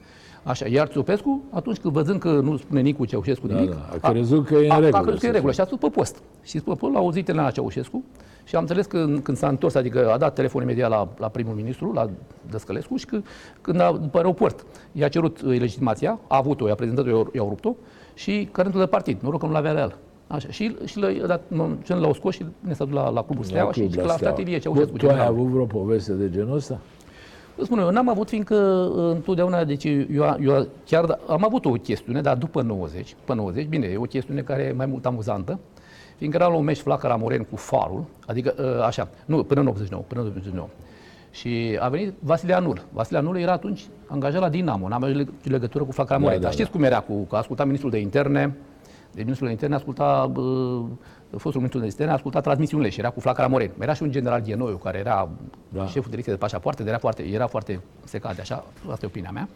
Așa, iar Țopescu, atunci când văzând că nu spune Nicu Ceaușescu nimic, da, a crezut că e în a, regulă, A crezut că e să în regulă și a spus pe post. Și pe post l-a auzit Elena Ceaușescu și am înțeles că în- când s-a întors, adică a dat telefon imediat la, la primul ministru, la Dăscălescu și că, când a, după aeroport i-a cerut uh, legitimația, a avut-o, i-a prezentat-o, i-a- i-a rupt-o și carentul de partid, noroc că nu l-avea la el. Așa. Și, și l-a, dat, ce l-au scos și ne s-a dus la, la clubul Steaua și, club, și că la Steaua. stat Ilie Bă, Ceaușescu. Tu ai generalul. avut vreo poveste de genul ăsta? Îți spun eu, n-am avut, fiindcă uh, întotdeauna, deci eu, eu chiar da- am avut o chestiune, dar după 90, după 90, bine, e o chestiune care e mai mult amuzantă, fiindcă era la un meci Flacăra Moren cu Farul, adică uh, așa, nu, până în 89, până în 89. Și a venit Vasile Anul. Vasile Anul era atunci angajat la Dinamo, n-am avut leg- legătură cu Flacăra Moren. da, dar știți cum era, cu, că asculta ministrul de interne, de ministrul de interne asculta, uh, fostul ministru de interne asculta transmisiunile și era cu Flacăra Moren. Era și un general Ghenoiu, care era Da. șeful direcției de pașapoarte, era foarte, era foarte secat de așa, asta e opinia mea.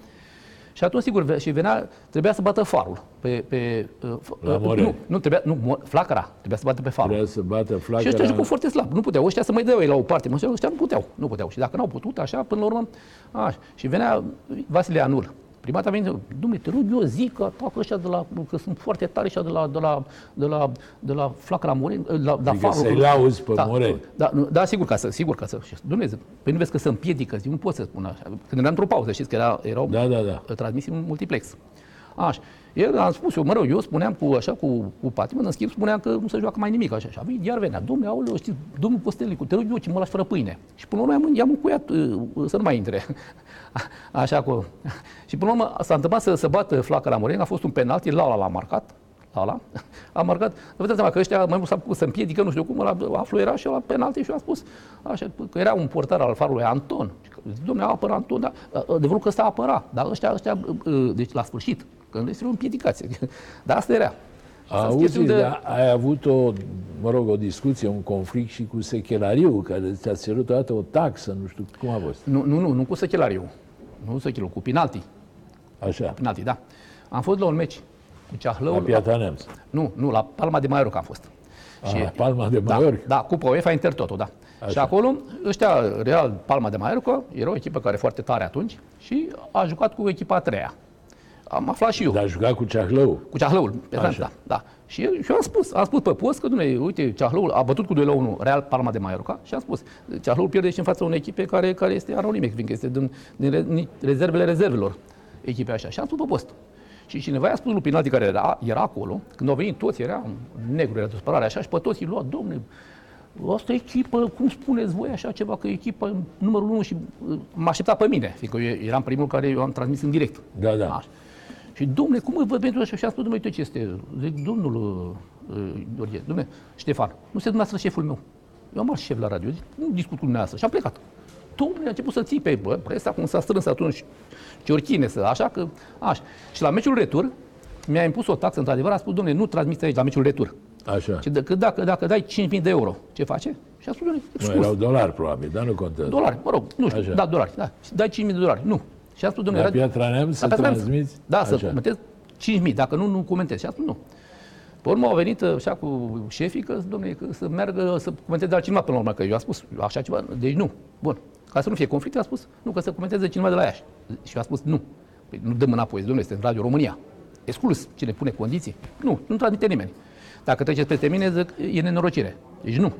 Și atunci, sigur, ve- și venea, trebuia să bată farul. Pe, pe, uh, f- La uh, Moren. nu, nu, trebuia, nu, mo- flacăra, trebuia să bată pe farul. Trebuia să bată Și ăștia flacăra. jucau foarte slab. Nu puteau. Ăștia să mai dau ei la o parte. Mă ziceau, ăștia nu puteau. Nu puteau. Și dacă n-au putut, așa, până la urmă, așa. Și venea Vasile Anul. Prima dată a venit, dumne, te rog, eu zic că atacă ăștia de la, că sunt foarte tare ăștia de la, de la, de la, de la Flacăra Moren, la, la Adică farul. să-i lauzi pe da, Moren. Da, nu, da, sigur că să, sigur că să. și, Dumnezeu, păi nu vezi că se împiedică, zic, nu pot să spun așa. Când eram într-o pauză, știți că era, erau Da, da, da. uh, transmisii în multiplex. Așa. El am spus eu, mă rog, eu spuneam cu așa cu, cu patimă, în schimb spuneam că nu se joacă mai nimic așa. Și a venit, iar venea, domnule, aoleu, știți, domnul Postelicu, te rog eu, ce mă lași fără pâine. Și până la urmă i-am, i-am încuiat uh, să nu mai intre. [LAUGHS] Așa cu... [LAUGHS] Și până la urmă s-a întâmplat să, să bată flaca la Moren, a fost un penalti, Lala l-a marcat. Lala [LAUGHS] a marcat. Vă dați seama că ăștia mai mult s-a făcut să împiedică, nu știu cum, ăla aflu era și la penalti și eu am spus așa, că era un portar al farului Anton. Și că, Domnule, a apărat Anton, dar adevărul că ăsta apăra, dar ăștia, ăștia, uh, deci la sfârșit, Că nu este o împiedicație. [LAUGHS] Dar asta era. Asta sunt Auzi, chestiuni de... da, ai avut o, mă rog, o discuție, un conflict și cu sechelariu, care ți-a cerut odată o taxă, nu știu cum a fost. Nu, nu, nu, nu cu sechelariu. Nu cu sechelariu, cu penalti. Așa, Penalti, da. Am fost la un meci cu Ceahlăul. la Piatra Neamț. Nu, nu, la Palma de Mallorca am fost. Aha, Palma de da, Mallorca. da, Cupa UEFA Intertoto, da. Așa. Și acolo, ăștia, Real Palma de Mallorca, era o echipă care foarte tare atunci și a jucat cu echipa a treia. Am aflat și eu. Dar a jucat cu Ceahlău. Cu Ceahlăul, pe Așa. Așa. da, da. Și eu, și eu am spus, am spus pe post că, dumne, uite, Ceahlăul a bătut cu 2 la 1 Real Palma de Mallorca și am spus, Ceahlăul pierde și în fața unei echipe care, care este anonime, fiindcă este din, din, re- din rezervele rezervelor echipei așa. Și am spus pe post. Și cineva i-a spus lui Pinalti care era, era acolo, când au venit toți, era un negru, era de spărare așa, și pe toți îi lua, domne, asta e echipă, cum spuneți voi așa ceva, că e echipă numărul 1 și uh, m-a așteptat pe mine, fiindcă eu eram primul care eu am transmis în direct. Da, da. Așa. Și domnule, cum îi văd pentru așa? Și am spus, domnule, uite ce este. Zic, domnul uh, uh, Gheorghe, domnule, Ștefan, nu se dumneavoastră șeful meu. Eu am alt șef la radio, zic, nu discut cu dumneavoastră. Și am plecat. Domnule, a început să țipe, bă, presa cum s-a strâns atunci, Ciorchine, să, așa că, așa. Și la meciul retur, mi-a impus o taxă, într-adevăr, a spus, domnule, nu transmiți aici la meciul retur. Așa. Și dacă, dacă, dacă dai 5.000 de euro, ce face? Și a spus, domnule, Nu, exclus. erau dolari, probabil, dar nu contează. Dolari, mă rog, nu știu, Așa. da, dolari, da. Și dai 5.000 de dolari, nu. Și a spus, domnule, La radio- Piatra Neamț să la Piatra Neamț. transmiți? Da, să Așa. comentez 5.000, dacă nu, nu comentez. Și a spus, nu. Pe urmă au venit uh, așa cu șefii că, domnule, că să meargă să comenteze altcineva până la urmă, că eu am spus așa ceva, deci nu. Bun. Ca să nu fie conflict, a spus, nu, că să comenteze cineva de la Iași. Și eu a spus, nu. Păi nu dăm înapoi, domnule, este în Radio România. Exclus. Cine pune condiții? Nu, nu transmite nimeni. Dacă treceți peste mine, zic, e nenorocire. Deci nu.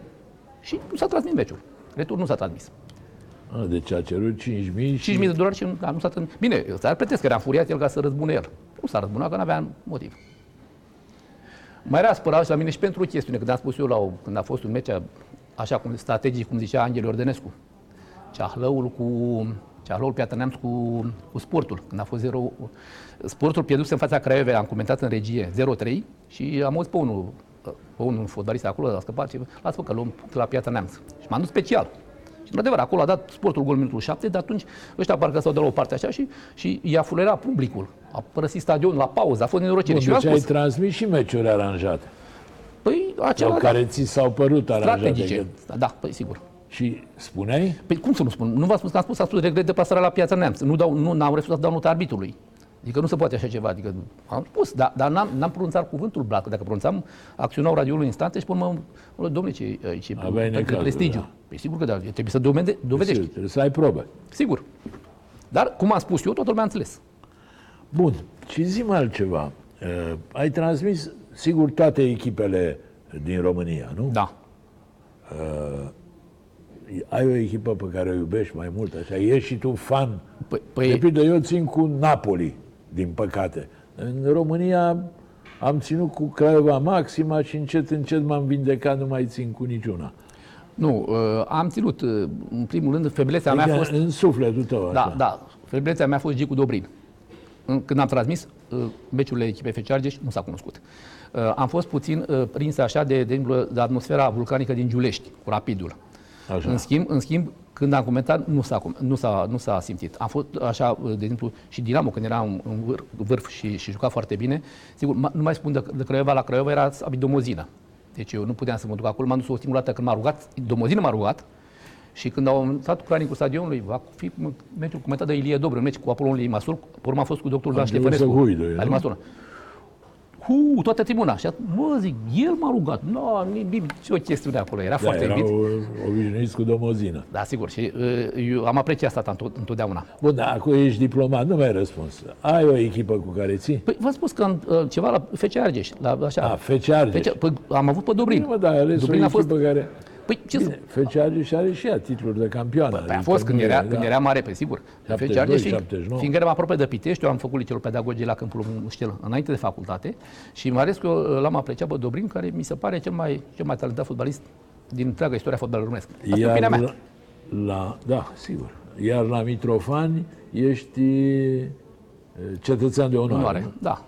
Și nu s-a transmis meciul. Retur nu s-a transmis. A, deci a cerut 5.000 și... 5.000 de dolari și da, nu s-a transmis. Bine, s-ar pretest că era furiat el ca să răzbune el. Nu s-a răzbunat, că nu avea motiv. Mai era spărat și la mine și pentru o chestiune, când am spus eu la o, când a fost un meci, așa cum strategic, cum zicea Angel Ordănescu, Ceahlăul cu Ceahlăul Piatra Neamț cu, cu sportul, când a fost 0 Sportul pierduse în fața Craiovei, am comentat în regie 0-3 și am auzit pe unul, pe unul fotbalist acolo, a scăpat și l-a spus că luăm punct la Piatra Neamț. Și m-am dus special. Și într-adevăr, acolo a dat sportul gol minutul 7, dar atunci ăștia parcă s-au dat la o parte așa și, și i-a fulerat publicul. A părăsit stadionul la pauză, a fost nenorocire. Bun, și eu am deci ai spus, transmis și meciuri aranjate. păi Sau acela care ți s-au părut aranjate. strategice. Că- Da, păi sigur. Și spuneai? Păi cum să nu spun? Nu v-am spus că am spus, am spus regret de plasarea la piața Neamț. Nu dau, nu, n-am refuzat să dau nota arbitrului. Adică nu se poate așa ceva. Adică am spus, dar, dar n-am, n-am pronunțat cuvântul blac. Dacă pronunțam, acționau radioul în instante și până mă, mă domnule, ce, ce Aveai de necazuri, prestigiu. da. Păi sigur că da, trebuie să dovede, dovedești. Sigur, Trebuie să ai probe. Sigur. Dar, cum am spus eu, toată lumea a înțeles. Bun. Și zi altceva. Uh, ai transmis, sigur, toate echipele din România, nu? Da. Ai o echipă pe care o iubești mai mult, așa. Ești și tu fan. Păi, De păi pildă, eu țin cu Napoli, din păcate. În România am ținut cu Craiova Maxima și încet, încet m-am vindecat, nu mai țin cu niciuna. nu, uh, am ținut, uh, în primul rând, feblețea mea a Adică fost... în sufletul tău, Da, așa. da. Feblețea mea a fost Gicu Dobrin. În- Când am transmis uh, meciurile echipei FC Argeș, nu s-a cunoscut. Uh, Am fost puțin uh, prins așa de, de, de atmosfera vulcanică din Giulești, cu rapidul. Așa. În schimb, în schimb, când am comentat, nu s-a, com- nu s-a, nu s-a simțit. Am fost așa, uh, de exemplu, și Dinamo, când era în, în vârf, vârf și, și juca foarte bine, sigur, ma- nu mai spun de, de Craiova la Craiova, era abit domozină. Deci eu nu puteam să mă duc acolo, m-am dus o singură dată când m-a rugat, domozină m-a rugat, și când au stat cu cranicul stadionului, va fi meciul comentat de Ilie Dobru, un meci cu Apolon Limasul, pe urmă a fost cu doctorul Dan început să Ștefănescu. huidă, la nu? Limasul. Hu, toată tribuna. Și atunci, mă, zic, el m-a rugat. Nu, no, ce o chestiune acolo. Era Da, foarte erau iubit. obișnuiți cu domozină. Da, sigur. Și uh, eu am apreciat asta întot- întotdeauna. Bun, dar acum ești diplomat, nu mi-ai răspuns. Ai o echipă cu care ții? Păi v-am spus că am, uh, ceva la FC Argeș. La, așa. A, FC Argeș. FC, păi, am avut pe Dobrin. Mă, da, ai ales Dobrin o a fost... echipă care... Păi ce să... Bine, FC Argeș are și ea titluri de campioană. Păi a adică fost când nu era, e, când da. era mare, pe sigur. 72, FC Argeș, fiind- 79. Fiindcă eram aproape de Pitești, eu am făcut liceul pedagogic la Câmpul Muștel înainte de facultate și mai ales că eu l-am apreciat pe Dobrin, care mi se pare cel mai, cel mai talentat fotbalist din întreaga istoria fotbalului românesc. Asta e opinia Iar mea. la, la, da, sigur. Iar la Mitrofani ești e, cetățean de onoare. Onoare. nu? Da.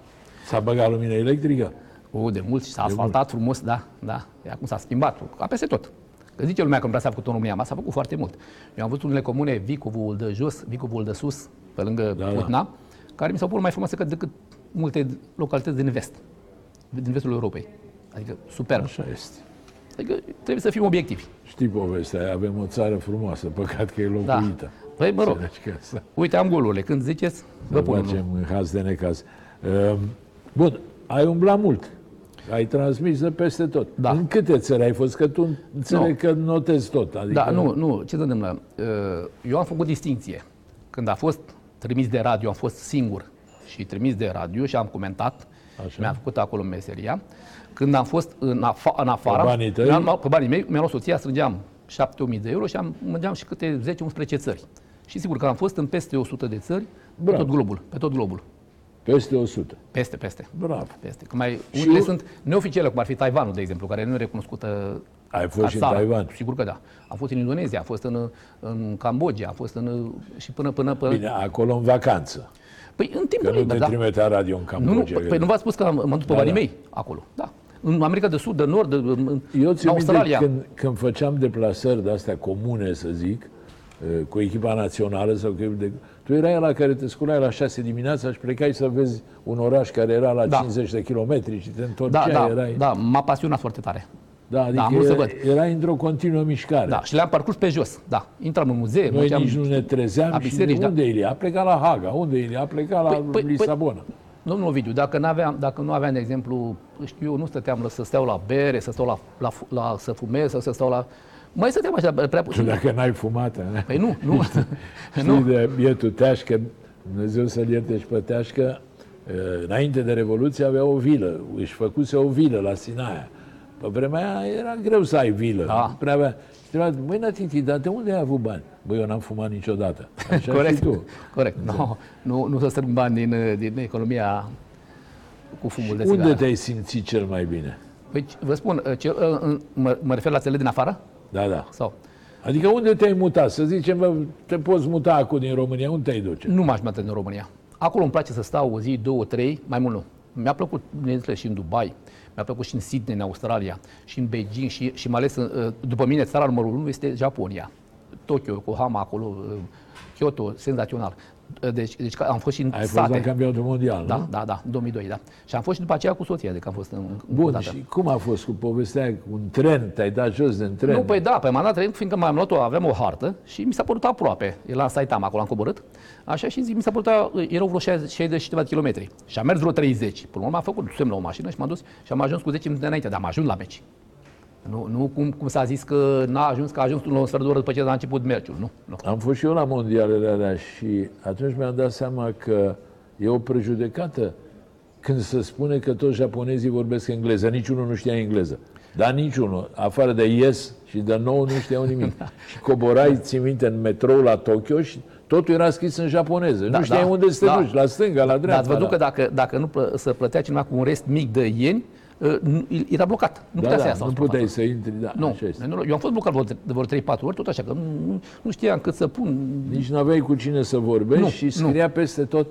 S-a băgat lumina electrică? O, de mult și s-a asfaltat frumos, da, da. E acum s-a schimbat, ca peste tot. Că zice lumea că nu prea s-a făcut în România, ma s-a făcut foarte mult. Eu am văzut unele comune, Vicovul de jos, Vicovul de sus, pe lângă Da, da, da. Putna, care mi s-au părut mai frumoase că decât multe localități din vest, din vestul Europei. Adică superb. Așa este. Adică trebuie să fim obiectivi. Știi povestea aia, avem o țară frumoasă, păcat că e locuită. Păi, mă rog, Înțelegi că asta uite, am golurile. Când ziceți, vă Vă pun unul. facem în haz de necaz. Um, Bun, ai umblat mult. Ai transmis de peste tot. Da. În câte țări ai fost? Că tu înțeleg că notezi tot. Adică Da, nu, nu, ce se întâmplă? Uh, Eu am făcut distinție. Când a fost trimis de radio, am fost singur și trimis de radio și am comentat. Așa. Mi-am făcut acolo meseria. Când am fost în, afa- în afară, Pe banii tăi? mi-am, pe banii mei, mi-am luat soția, strângeam 7.000 de euro și am, mergeam și câte 10-11 țări. Și sigur că am fost în peste 100 de țări, pe Bravo. tot globul, pe tot globul. Peste 100. Peste, peste. Bravo. Peste. Că mai, Și unele eu- sunt neoficiale, cum ar fi Taiwanul, de exemplu, care nu e recunoscută Ai fost ca și în țară. Taiwan. Sigur că da. Am fost în Indonezia, am fost în, în Cambodgia, am fost în, și până, până, până... Bine, acolo în vacanță. Păi în timpul Că nu liber, te da. trimitea radio în Nu, nu, Cambodgia. păi nu v-ați spus că am, m-am dus pe Da, banii da. mei acolo, da. În America de Sud, de Nord, de, în, Eu în țin minte Australia. când, când făceam deplasări de-astea comune, să zic, eh, cu echipa națională sau cu de... Tu erai la care te sculai la 6 dimineața și plecai să vezi un oraș care era la Da. 50 de kilometri și te Da, întorceai, da, erai... da, m-a pasionat foarte tare. da adică am vrut să era, văd. erai într-o continuă mișcare. Da, și le-am parcurs pe jos, da. Intram în muzee, Noi mergeam- nici nu ne trezeam la și biserici, de da. unde Ilie? A plecat la Haga, unde Ilie? A plecat la Păi- păi- Lisabona. Domnul Ovidiu, dacă, n-aveam, dacă nu aveam, de exemplu, știu eu, nu stăteam la, să stau la bere, să stau la, la, fu- la să fumez, sau să stau la... Mai stăteam așa prea Și puțin. dacă n-ai fumat, eh? Păi nu, nu. Știi [LAUGHS] nu. de bietul Teașcă, Dumnezeu să-l ierte și pe Teașcă, eh, înainte de Revoluție avea o vilă, își făcuse o vilă la Sinaia. Pe vremea aia era greu să ai vilă. Da. Nu Prea avea. Și trebuia, băi, Natiti, dar de unde ai avut bani? Băi, eu n-am fumat niciodată. [LAUGHS] Așa Corect, și tu. corect. No, nu, nu să strâng bani din, din economia cu fumul de Unde țigară. te-ai simțit cel mai bine? Păi, vă spun, ce, uh, mă, mă refer la țările din afară? Da, da. Sau? Adică unde te-ai mutat? Să zicem, bă, te poți muta acum din România, unde te-ai duce? Nu m-aș muta în România. Acolo îmi place să stau o zi, două, trei, mai mult nu. Mi-a plăcut, bineînțeles, și în Dubai, mi-a plăcut și în Sydney, în Australia, și în Beijing, și, și mai ales, uh, după mine, țara numărul unu este Japonia. Tokyo, Yokohama, acolo, uh, Kyoto, senzațional. Uh, Deci, deci am fost și în Ai fost sate. la campionatul mondial, Da, nu? da, da, în 2002, da. Și am fost și după aceea cu soția, de că am fost în, în Bun, dată. și cum a fost cu povestea aia, cu un tren? Te-ai dat jos din tren? Nu, păi da, pe m-am dat tren, fiindcă m-am luat-o, aveam o hartă și mi s-a părut aproape. Era în Saitama, acolo am coborât. Așa și zic, mi s-a părut, a- erau vreo 60 60 și ceva de kilometri. Și am mers vreo 30. Până la urmă am făcut semn la o mașină și m-am dus și am ajuns cu 10 minute înainte, dar am ajuns la meci. Nu, nu cum, cum s-a zis că n-a ajuns, că a ajuns la un sfert de oră după ce a început meciul. Nu, nu. Am fost și eu la mondialele alea și atunci mi-am dat seama că e o prejudecată când se spune că toți japonezii vorbesc engleză. Niciunul nu știa engleză. Dar niciunul, afară de Yes și de Nou, nu știau nimic. și [LAUGHS] coborai, ții minte, în metrou la Tokyo și totul era scris în japoneză. Da, nu știai da, unde să te da. duci, la stânga, la Dar dreapta. ați văzut la... că dacă, dacă nu plă, să plătea cineva cu un rest mic de ieni, uh, nu- era blocat. Nu da, putea să da, iasă. nu automat. puteai să intri, da, Nu, așa este. nu, eu am fost blocat vreo- de vreo 3-4 ori, tot așa, că nu, nu știam cât să pun. Nici nu aveai cu cine să vorbești Nu, și scria peste tot,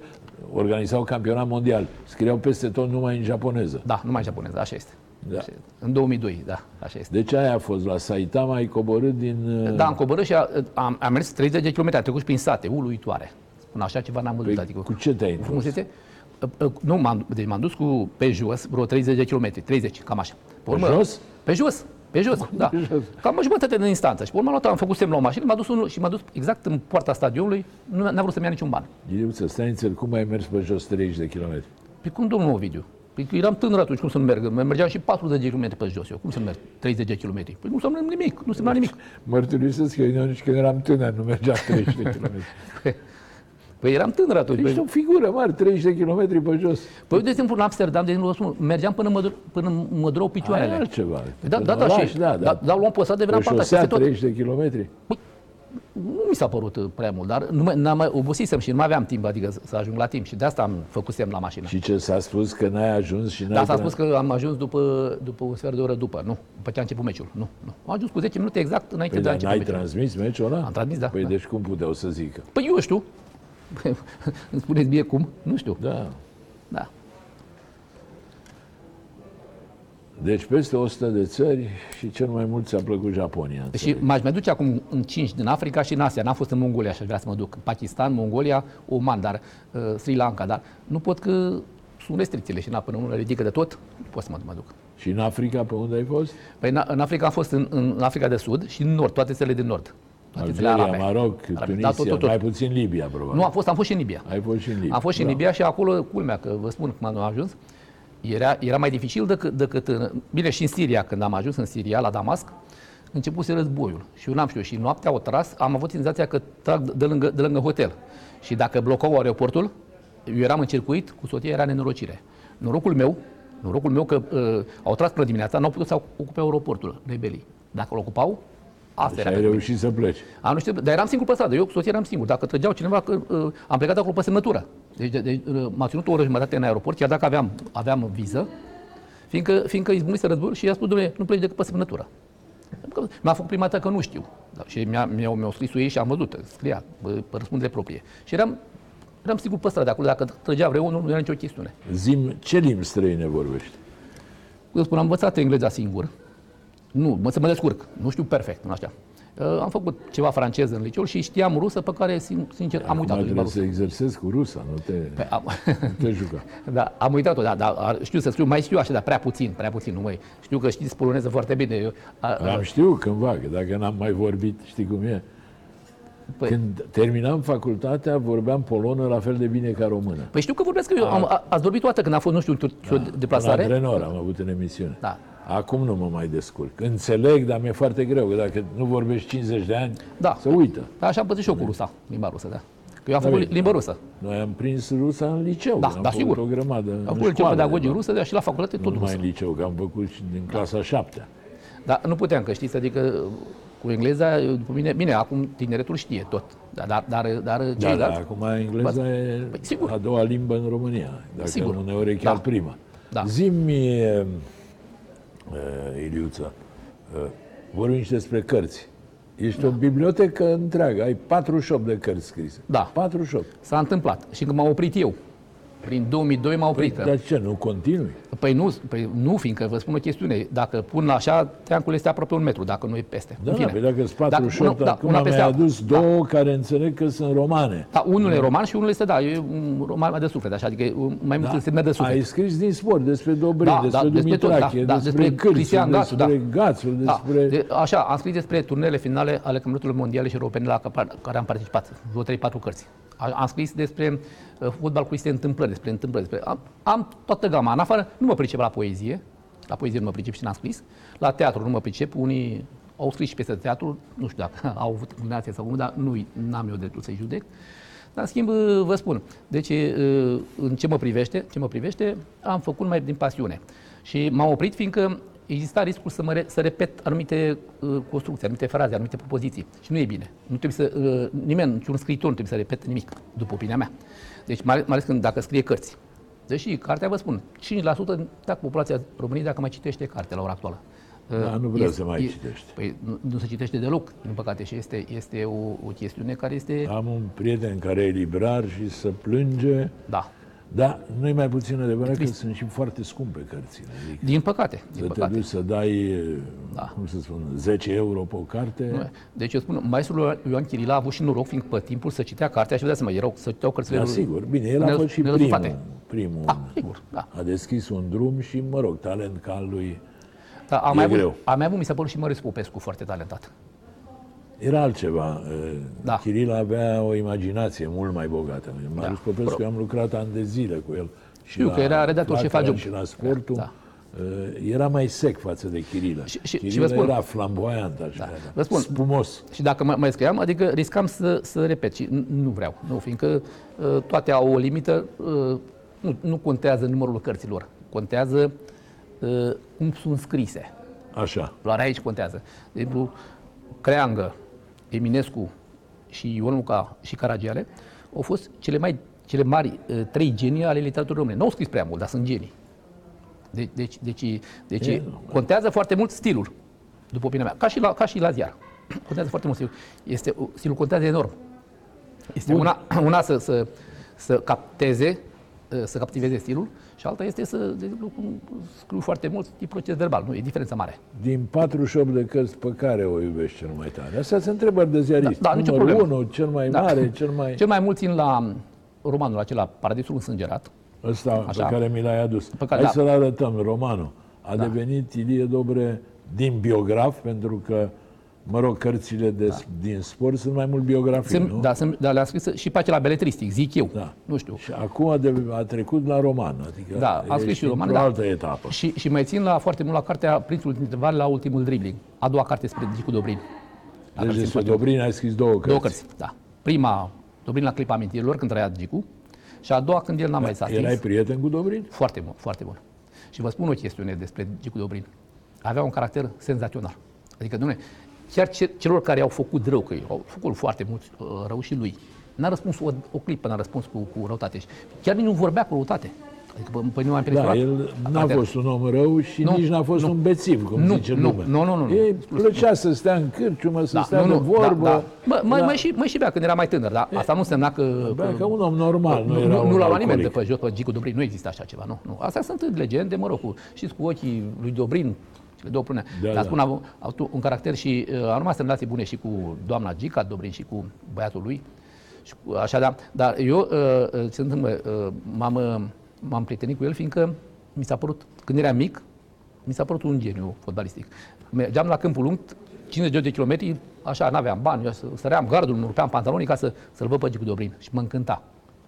organizau campionat mondial, scriau peste tot numai în japoneză. Da, nu mai japonez, așa este. Da. Așa este. În 2002, da, așa este. Deci aia a fost la Saitama, ai coborât din... uh, Da, am coborât și a, am, am mers 30 de km, am trecut și prin sate, uluitoare. Spun așa ceva n-am văzut, Păi, adică cu ce te-ai întors? frumusețe. Uh, uh, Nu, m-am, deci m-am dus cu pe jos vreo 30 de km, 30, cam așa. Pe, jos? Pe jos, pe jos, da. pe jos? Cam o jumătate de instanță. Și pe urmă am făcut semn la o mașină, m-a dus unul și m-a dus exact în poarta stadionului, nu n-a vrut să-mi ia niciun ban. Ghiliuță, stai înțeleg, cum ai mers pe jos 30 de kilometri? Păi cum, domnul Ovidiu? Păi că eram tânăr atunci, cum să nu merg? Mergeam și 40 de km pe jos eu. Cum să nu merg 30 de km? Păi nu semnăm nimic, nu semnăm nimic. Mărturisesc că eu nici când eram tânăr nu mergeam 30 de kilometri. [LAUGHS] Păi eram tânăr atunci. Ești Păi, o figură mare, 30 de kilometri pe jos. păi de exemplu, în Amsterdam, de exemplu, vă spun, mergeam până mă, până mă durau Aia e picioarele. altceva. Păi da, În da, da, oraș, și, da, da, da. da, luam posat de Pe veneam pe șosea peste tot. 30 de kilometri. Nu mi s-a părut uh, prea mult, dar nu mai, n-am mai obosisem și nu mai aveam timp, adică să- să ajung la timp. Și de asta am făcut semn la mașină. Și ce s-a spus că n-ai ajuns și n-ai... Dar Da, s-a tra- spus că am ajuns după, după un sfert de oră după, nu, după ce a început meciul. Nu, nu. Am ajuns cu 10 minute exact înainte Păi de a dar începe n-ai meciul. transmis meciul ăla? Am transmis, da, Păi da. deci cum puteau să zică? Păi eu știu. [LAUGHS] Îmi spuneți mie cum? Nu știu. Da. Da. Deci peste 100 de țări și cel mai mult ți-a plăcut Japonia. Și înțeleg. m-aș mai duce acum în 5 din Africa și în Asia. N-am fost în Mongolia și aș vrea să mă duc. Pakistan, Mongolia, Oman, dar uh, Sri Lanka, dar nu pot că sunt restricțiile și na, până nu le ridică de tot, nu pot să mă, mă duc. Și în Africa, pe unde ai fost? Păi în, în Africa am fost în, în Africa de Sud și în Nord, toate țările din Nord. Toate țările Algeria, arabe. Maroc, Arabe. Tunisia, Da, tot, tot, tot. mai puțin Libia, probabil. Nu, am fost, am fost și în Libia. Ai fost și în Libia. Am fost și în Da. Libia și acolo, culmea, că vă spun cum am ajuns, era, era mai dificil decât, decât în, bine, și în Siria, când am ajuns în Siria, la Damasc, începuse războiul. Și eu n-am știut. Și noaptea au tras, am avut senzația că trag de lângă, de lângă hotel. Și dacă blocau aeroportul, eu eram în circuit, cu soția era nenorocire. Norocul meu, norocul meu că uh, au tras până dimineața, n-au putut să ocupe aeroportul, rebelii. Dacă îl ocupau, asta Și era ai pentru mine. reușit să pleci. Am nu știu, dar eram singur pe stradă. Eu cu soția eram singur. Dacă trăgeau cineva, că, uh, am plecat acolo pe semnătură. Deci de, de, uh, m-a ținut o oră jumătate în aeroport, chiar dacă aveam, aveam viză, fiindcă, fiindcă izbucnise războiul și i-a spus, domnule, nu pleci decât pe semnătură. Că Mi-a făcut prima dată că nu știu. Da, și mi-a, mi-au, mi-au scris ei și am văzut, scria, pe, pe răspundere proprie. Și eram, eram sigur pe stradă acolo, dacă trăgea vreunul, nu era nicio chestiune. Zim, ce limbi străine vorbești? Eu spun, am învățat engleza singur. Nu, mă, să mă descurc. Nu știu perfect, nu așa. Uh, Am făcut ceva francez în liceu și știam rusă pe care, sin- sincer, am uitat-o. Acum limba trebuie rusă. să exersezi cu rusa, nu te, Pe- am, nu te juca. [LAUGHS] da, am uitat-o, da, da, știu să scriu, mai știu așa, dar prea puțin, prea puțin, nu mai. Știu că știți poloneză foarte bine. Eu, a, a, Am știut cândva, că dacă n-am mai vorbit, știi cum e? Păi- Când terminam facultatea, vorbeam polonă la fel de bine ca română. păi știu că vorbesc că eu, am, a, ați vorbit toată când a fost, nu știu, o În deplasare? antrenor am avut în emisiune. Da. Acum nu mă mai descurc. Înțeleg, dar mi-e foarte greu, că dacă nu vorbești 50 de ani, Da. se uită. Da, așa am pățit și eu cu rusa, limba rusă, da. Că eu am Da, făcut bine. limba rusă. Noi am prins rusa în liceu. Da, am da, făcut sigur. o grămadă Am în făcut liceu școală, pedagogic da. rusă, dar și la facultate Nu tot numai rusă. în liceu, că am făcut și din clasa șaptea. Dar nu puteam, că știți, adică cu engleza, după mine, bine, acum tineretul știe tot, dar, dar, dar, dar Da, da, ceilalți, acum engleza e Păi, sigur. a doua limbă în România, dacă Sigur. uneori e chiar Da. prima. Da. Zi-mi, uh, Iliuță, uh, vorbim și despre cărți. Ești o bibliotecă întreagă, ai 48 de cărți scrise. Da. 48. s-a întâmplat. Și când m-am oprit eu, prin 2002 m-am Păi, oprit. că- dar ce, nu continui? Păi nu, păi nu, fiindcă vă spun o chestiune. Dacă pun așa, teancul este aproape un metru, dacă nu e peste. Da, În da, fine. păi dacă sunt 48, Dacă- da, acum una mi-ai peste alta. adus două care înțeleg că sunt romane. Da, unul e roman și unul este, da, e un roman mai de suflet, așa, adică e un- mai mult însemnat de suflet. Da. Ai scris din sport, despre Dobrin, Da, despre da, despre tot, Dumitrache, da, da, despre, despre Cârțu, Cristian Gațu, despre da. Gațul, Da, despre... de, așa, am scris despre turnele finale ale campionatelor mondiale și europene la ca- care am participat, vreo 3-4 cărți. A- Am scris despre uh, fotbal cu este întâmplări, despre întâmplări, despre... Am, am toată gama. În afară, nu mă pricep la poezie, la poezie nu mă pricep și n-am scris, la teatru nu mă pricep, unii au scris și piese de teatru, nu știu dacă [LAUGHS] au avut inclinație sau cum, dar nu am eu dreptul să-i judec. Dar, în schimb, uh, vă spun, deci, uh, în ce mă privește, ce mă privește, am făcut mai din pasiune. Și m-am oprit fiindcă exista riscul să, mă re, să repet anumite uh, construcții, anumite fraze, anumite propoziții. Și nu e bine. Nu trebuie să, uh, nimeni, niciun scriitor nu trebuie să repete nimic, după opinia mea. Deci, mai, mai ales când dacă scrie cărți. Deși cartea, vă spun, 5% dacă populația României dacă mai citește carte la ora actuală. Da, nu vreau să mai citești. Păi nu, nu se citește deloc, din păcate, și este, este o, o chestiune care este... Am un prieten care e librar și să plânge, Da. Dar nu e mai puțin adevărat că sunt și foarte scumpe cărțile. Adică Din păcate, din să te păcate. duci să dai, Da. cum să spun, 10 euro pe o carte, Deci eu spun, maestrul Ioan Chirila a avut și noroc, fiindcă pe timpul să citea cartea și vă dați seama, erau, să citeau cărțile da, lui- sigur. Bine, el a nel- fost și nelăsufate. primul. primul Da, sigur, da. A deschis un drum și, mă rog, talent ca al lui Dar am E mai, avut, greu. am mai avut, mi s-a părut și Mărius Popescu foarte talentat. Era altceva. Da. Chiril avea o imaginație mult mai bogată. Marius Da. Popescu, eu am lucrat ani de zile cu el. Și Știu că era redactor șef Flacăra adjunct. Și la sportul. Da. Uh, Era mai sec față de Chirilă. Și- și- și Chirilă vă spun- era flamboyant, așa. Da. Era. Vă spun- Spumos. Și dacă mai, mai scriam, adică riscam să, să repet și n- nu vreau. Nu, fiindcă uh, toate au o limită, uh, nu, nu contează numărul cărților, contează uh, cum sunt scrise. Așa. Doar aici contează. De exemplu, Creangă, Eminescu și Ion Luca și Caragiale au fost cele mai cele mari uh, trei genii ale literaturii române. Nu au scris prea mult, dar sunt genii. De, deci, deci, deci E, contează foarte mult stilul, după opinia mea, ca și la, ca și la ziar. Contează foarte mult stilul. Este, stilul contează enorm. Este una, una să, să, să capteze, uh, să captiveze stilul și alta este să, de exemplu, cum scriu foarte mult, e proces verbal, nu, e diferența mare. Din 48 de cărți pe care o iubești cel mai tare? Astea sunt întrebări de ziarist. Da, da, nicio Numărul problemă. 1, cel mai Da. mare, cel mai... Cel mai mult țin la romanul acela, Paradisul însângerat, ăsta Așa. pe care mi l-ai adus. Pe care- Hai da. să-l arătăm, romanul. A devenit Ilie Dobre din biograf, pentru că, mă rog, cărțile de, din sport sunt mai mult biografii, Sunt, nu? da, sunt, dar le-am scris și pe acela beletristic, zic eu. Da. Nu știu. Și acum a, de, a trecut la roman, adică Da, am scris ești și roman, într-o da. altă etapă. Și, și mai țin la foarte mult la cartea Prințul dintre vale la ultimul dribbling. A doua carte spre Gicu Dobrin. La Deci care țin despre foarte mult. Dobrin ai scris două cărți. Două cărți, da. Prima, Dobrin la clipa amintirilor, când trăia Gicu. Și a doua, când el n-a mai s-a stins. Erai prieten cu Dobrin? Foarte bun, foarte bun. Și vă spun o chestiune despre Gicu Dobrin. Avea un caracter senzațional. Adică, domnule, chiar ce, celor care au făcut rău, că au făcut foarte mult uh, rău și lui, n-a răspuns o, o clipă, n-a răspuns cu, cu răutate. Și Chiar nici nu vorbea cu răutate. Adică, pe, pe mine m-a Da, impresionat. el n-a Caracter. fost un om rău și Nu, nici n-a fost nu. un bețiv, cum Nu, zice nu, lumea. nu, nu, nu, nu. Ei plăcea să stea în cârciumă, să Da, stea de vorbă. Da, da. Mă, mai, Da. mai, și, mai și bea când era mai tânăr, dar asta nu însemna că... Bea că- ca un om normal, nu, nu, era nu, un nu l-a luat nimeni de alcoolic. pe jos, pe Gicu Dobrin, nu există așa ceva, nu. nu. Astea sunt legende, mă rog, cu, știți, cu ochii lui Dobrin, cele două prune. Da, Dar da. spun, a avut, a avut un caracter și uh, a rămas în relații bune și cu doamna Gica Dobrin și cu băiatul lui. Și cu, așa, da. Dar eu, uh, uh, ce se întâmplă, uh, m-am, uh, m-am prietenit cu el, fiindcă mi s-a părut, când eram mic, mi s-a părut un geniu fotbalistic. Mergeam la câmpul lung, 50 de kilometri, așa, n-aveam bani, eu să- săream gardul, îmi rupeam pantalonii ca să, să-l văd pe Gicu Dobrin și mă încânta.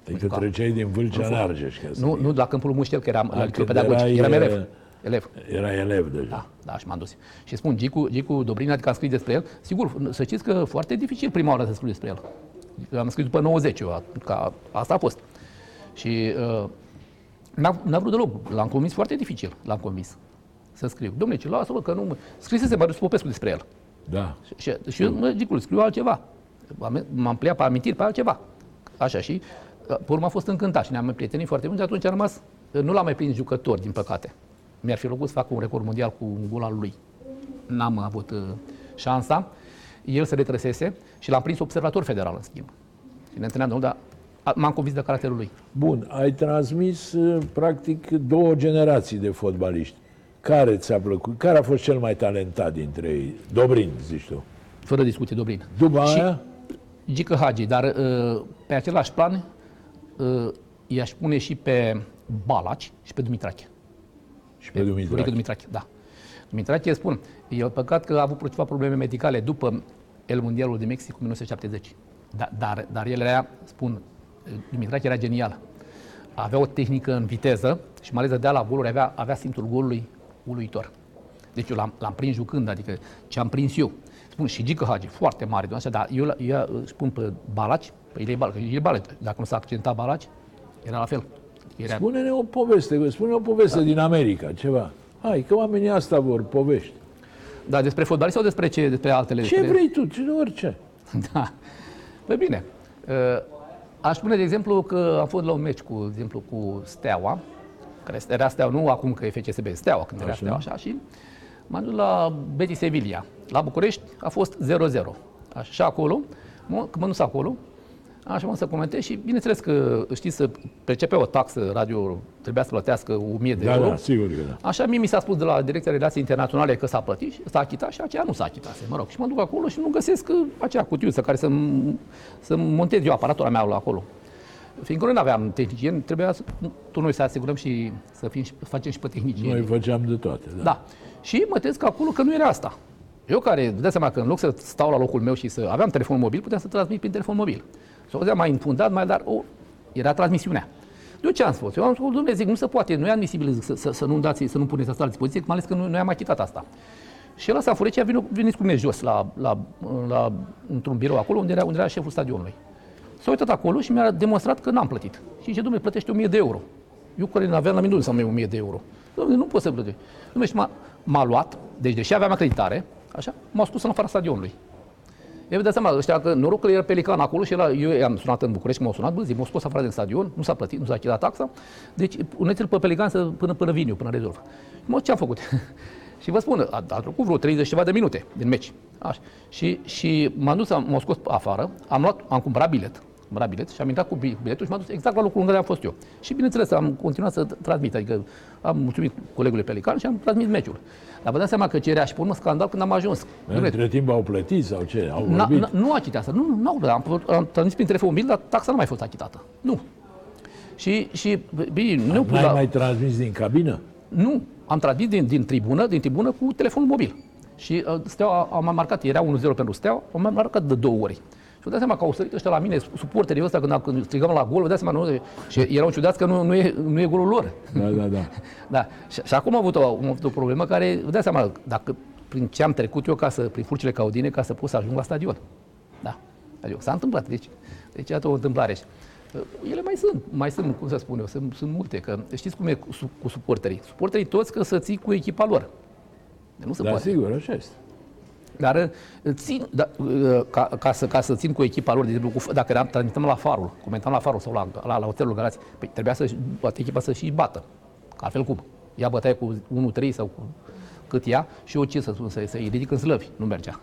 Adică treceai din Vâlcea în Argeș, ca să Nu, fie. nu la câmpul Muștel, că eram la când liceu pedagogic, erai, eram uh, elev. Elev. Era elev deja. Da, da, și m-am dus. Și spun, Gicu, Gicu Dobrin, adică am scris despre el, sigur, să știți că foarte dificil prima oară să scriu despre el. Eu am scris după 90, eu, ca, asta a fost. Și uh, n-a, n-a vrut deloc, l-am convins foarte dificil, l-am convins să scriu. Dom'le, ce lasă-mă că nu mă... Scrisese Marius Popescu despre el. Da. Și, și, și eu, mă, Gicul, scriu altceva. Am- M-am pliat pe amintiri pe altceva. Așa și, uh, pe urmă a fost încântat și ne-am prietenit foarte mult și atunci a rămas, uh, nu l-am mai prins jucător, din păcate. Mi-ar fi plăcut să fac un record mondial cu un gol al lui. N-am avut uh, șansa. El se retrăsese și l-am prins observator federal, în schimb. Și ne întâlneam, dar a- m-am convins de caracterul lui. Bun, ai transmis uh, practic două generații de fotbaliști. Care ți-a plăcut? Care a fost cel mai talentat dintre ei? Dobrin, zici tu. Fără discuție, Dobrin. După Și- aia? Gică Hagi, dar uh, pe același plan uh, i-aș pune și pe Balaci și pe Dumitrache. Și pe Dumitrache. Florică Dumitrache, da. Dumitrache, spun, e păcat că a avut ceva probleme medicale după El Mondialul de Mexic cu 1970. Da, dar, dar el era, spun, Dumitrache era genial. Avea o tehnică în viteză și mai ales dădea la goluri, avea, avea simțul golului uluitor. Deci eu l-am, l-am prins jucând, adică ce am prins eu. Spun, și Gică Hagi, foarte mare, doamne, dar eu, la- eu îl spun pe Balaci, pe Ilei Balaci, că Ilei Balaci, dacă nu s-a accidentat Balaci, era la fel. Era, Spune-ne o poveste, spune o poveste Da. din America, ceva. Hai, că oamenii asta vor povești. da, despre fotbalist sau despre ce, despre altele? Ce despre... vrei tu? Ce, orice. [LAUGHS] Da. Păi bine. Uh, Aș spune, de exemplu, că am fost la un meci, cu, de exemplu, cu Steaua, care era Steaua, nu acum că e FCSB, Steaua, când era Așa. Steaua, așa, și m-am dus la Betis Sevilla. La București a fost 0-0. Așa, și acolo, mă, când m-am dus acolo, așa m-am să comentez și, bineînțeles că, știți, să percepe o taxă, radio trebuia să plătească 1000 de Da, euro. da, sigur că da. Așa mie mi s-a spus de la Direcția Relații Internaționale că s-a plătit, și s-a achitat și aceea nu s-a achitat. Mă rog, și mă duc acolo și nu găsesc uh, acea cutiuță care să, să montez eu aparatura mea la acolo. Fiindcă noi nu aveam tehnicieni, trebuia să, tu noi să asigurăm și să fim, și- facem și pe tehnicieni. Noi făceam de toate. Da. Da. Și mă tez că acolo că nu era asta. Eu care, vă dați seama că în loc să stau la locul meu și să aveam telefon mobil, puteam să transmit prin telefon mobil. Și auzea mai înfundat, mai dar o, era transmisiunea. Eu ce am spus? Eu am spus, domnule, zic, nu se poate, nu e admisibil zic, să, să, să nu dați, să nu puneți asta la dispoziție, mai ales că noi, noi am achitat asta. Și el ăsta, Furecea, vine, veniți cu mine jos, la, la, la, într-un birou acolo, unde era, unde era șeful stadionului. S-a uitat acolo și mi-a demonstrat că n-am plătit. Și zice, domnule, plătește 1000 de euro. Eu care nu aveam la mine, nu înseamnă 1000 de euro. Domnule, nu pot să plătesc. Domnule, și m-a, m-a luat, deci deși aveam acreditare, așa, m-a scos în afara stadionului. Eu vă dați seama, ăștia, că noroc că era pelican acolo și era, eu i-am sunat în București, m-au sunat, bă, zi, m-au scos afară din stadion, nu s-a plătit, nu s-a achitat taxa, deci puneți-l pe pelican să, până, până vin eu, până rezolv. Mă, ce am făcut? [LAUGHS] și vă spun, a, a trecut vreo 30 ceva de minute din meci. Așa. Și, și m-am dus, am- m-au scos afară, am, luat, am cumpărat bilet, cumpărat bilet și am intrat cu bi- biletul și m-am dus exact la locul unde am fost eu. Și bineînțeles, am continuat să transmit, adică am mulțumit colegului Pelican și am transmis meciul. Dar vă dați seama că ce era și pe urmă scandal când am ajuns. Dom'le, Între timp au plătit sau ce? Au N-a, vorbit? n-a, nu a achitat asta. Nu, nu, am, am transmis prin telefon mobil, dar taxa nu a mai fost achitată. Nu. Și, și bine, nu N-ai da, mai transmis din cabină? nu, am transmis din, din tribună, din tribună cu telefonul mobil. Și uh, Steaua a mai marcat, era 1-0 pentru Steaua, am mai marcat de două ori. Și vă dați seama că au sărit ăștia la mine, suporterii ăsta, când, când strigăm la gol, vă dați seama, nu, și erau ciudați că nu, nu, e, nu e golul lor. Da, da, da. [LAUGHS] Da. Și, și acum am avut, o, am avut o problemă care, vă dați seama, dacă prin ce am trecut eu ca să, prin furcile caudine ca să pot să ajung la stadion. Da. Adică s-a întâmplat. Deci, deci iată o întâmplare. Și, uh, Ele mai sunt, mai sunt, cum să spun eu, sunt, sunt multe. Că știți cum e cu, su- cu suporterii? Suporterii toți că să ții cu echipa lor. Nu se Da, poate. sigur, așa este. Dar uh, țin, da, uh, ca, ca, să, ca să țin cu echipa lor, de exemplu, cu, dacă eram, transmitem la Farul, comentam la Farul sau la, la, la hotelul Galați, păi trebuia să toată echipa să și bată. Că altfel cum? Ea bătaie cu 1-3 sau cu cât ia și eu ce să spun, să, să-i ridic în slăvi. Nu mergea.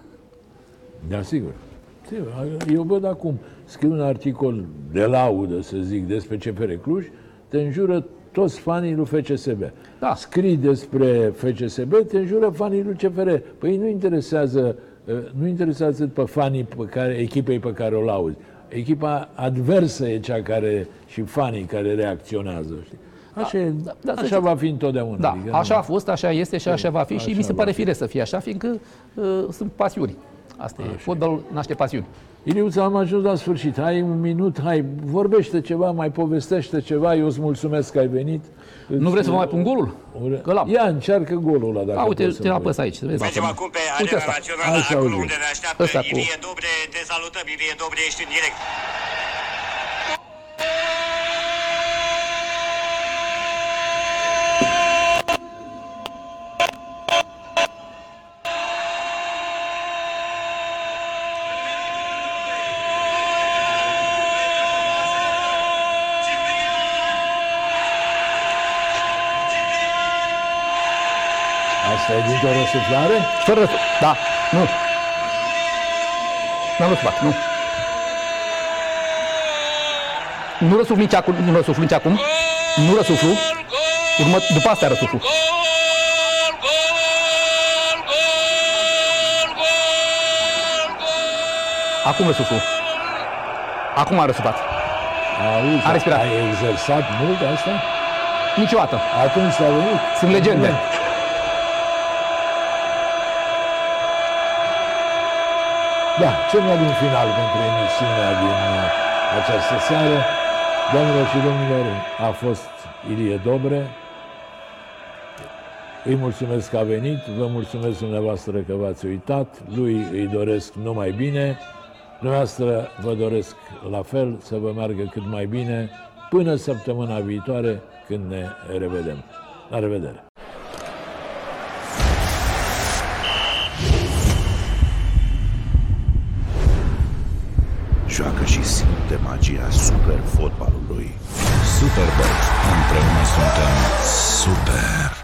Da, sigur. Sigur. Eu văd acum, scriu un articol de laudă, să zic, despre CFR Cluj, te înjură toți fanii lui FCSB. Da. Scrii despre FCSB, te înjură fanii lui CFR. Păi nu interesează, uh, nu interesează pe fanii pe care, echipei pe care o lauzi. Echipa adversă e cea care, și fanii care reacționează. Știi? Așa, e- da, da, să așa știți- va fi întotdeauna. Da, adică așa nu- a fost, așa este și așa va fi și așa mi se va pare fi. firesc să fie așa, fiindcă uh, sunt pasiuni. Asta e, fotbalul naște pasiuni. Iliuța, am ajuns la sfârșit. Hai un minut, hai, vorbește ceva, mai povestește ceva. Eu îți mulțumesc că ai venit. Nu vreți să vă mai pun golul? Că l-am. Ia, încearcă golul ăla, dacă A, uite, poți să-l te vezi. apăs aici. să vezi. Mergem acum pe Uite arena asta. națională, Hai să acolo auzim. unde ne așteaptă Ăsta cu- Ilie Dobre. Te salutăm, Ilie Dobre, ești în direct. E dintr-o răsuflare? Fără să... Da, nu. N-am răsuflat, nu. Nu răsuflu nici acum, nu răsuflu nici acum. Nu răsuflu. Urmă, după asta răsuflu. Acum răsuflu. Acum am răsuflat. Auzi, A respirat. ai exersat mult asta? Niciodată. Atunci s-a venit? Sunt legende. Da, cel mai bun final pentru emisiunea din uh, această seară. Doamnelor și domnilor, a fost Ilie Dobre. Îi mulțumesc că a venit, vă mulțumesc dumneavoastră că v-ați uitat, lui îi doresc numai bine, dumneavoastră vă doresc la fel să vă meargă cât mai bine până săptămâna viitoare când ne revedem. La revedere! Și simte magia super fotbalului. Superbox. Împreună suntem Super!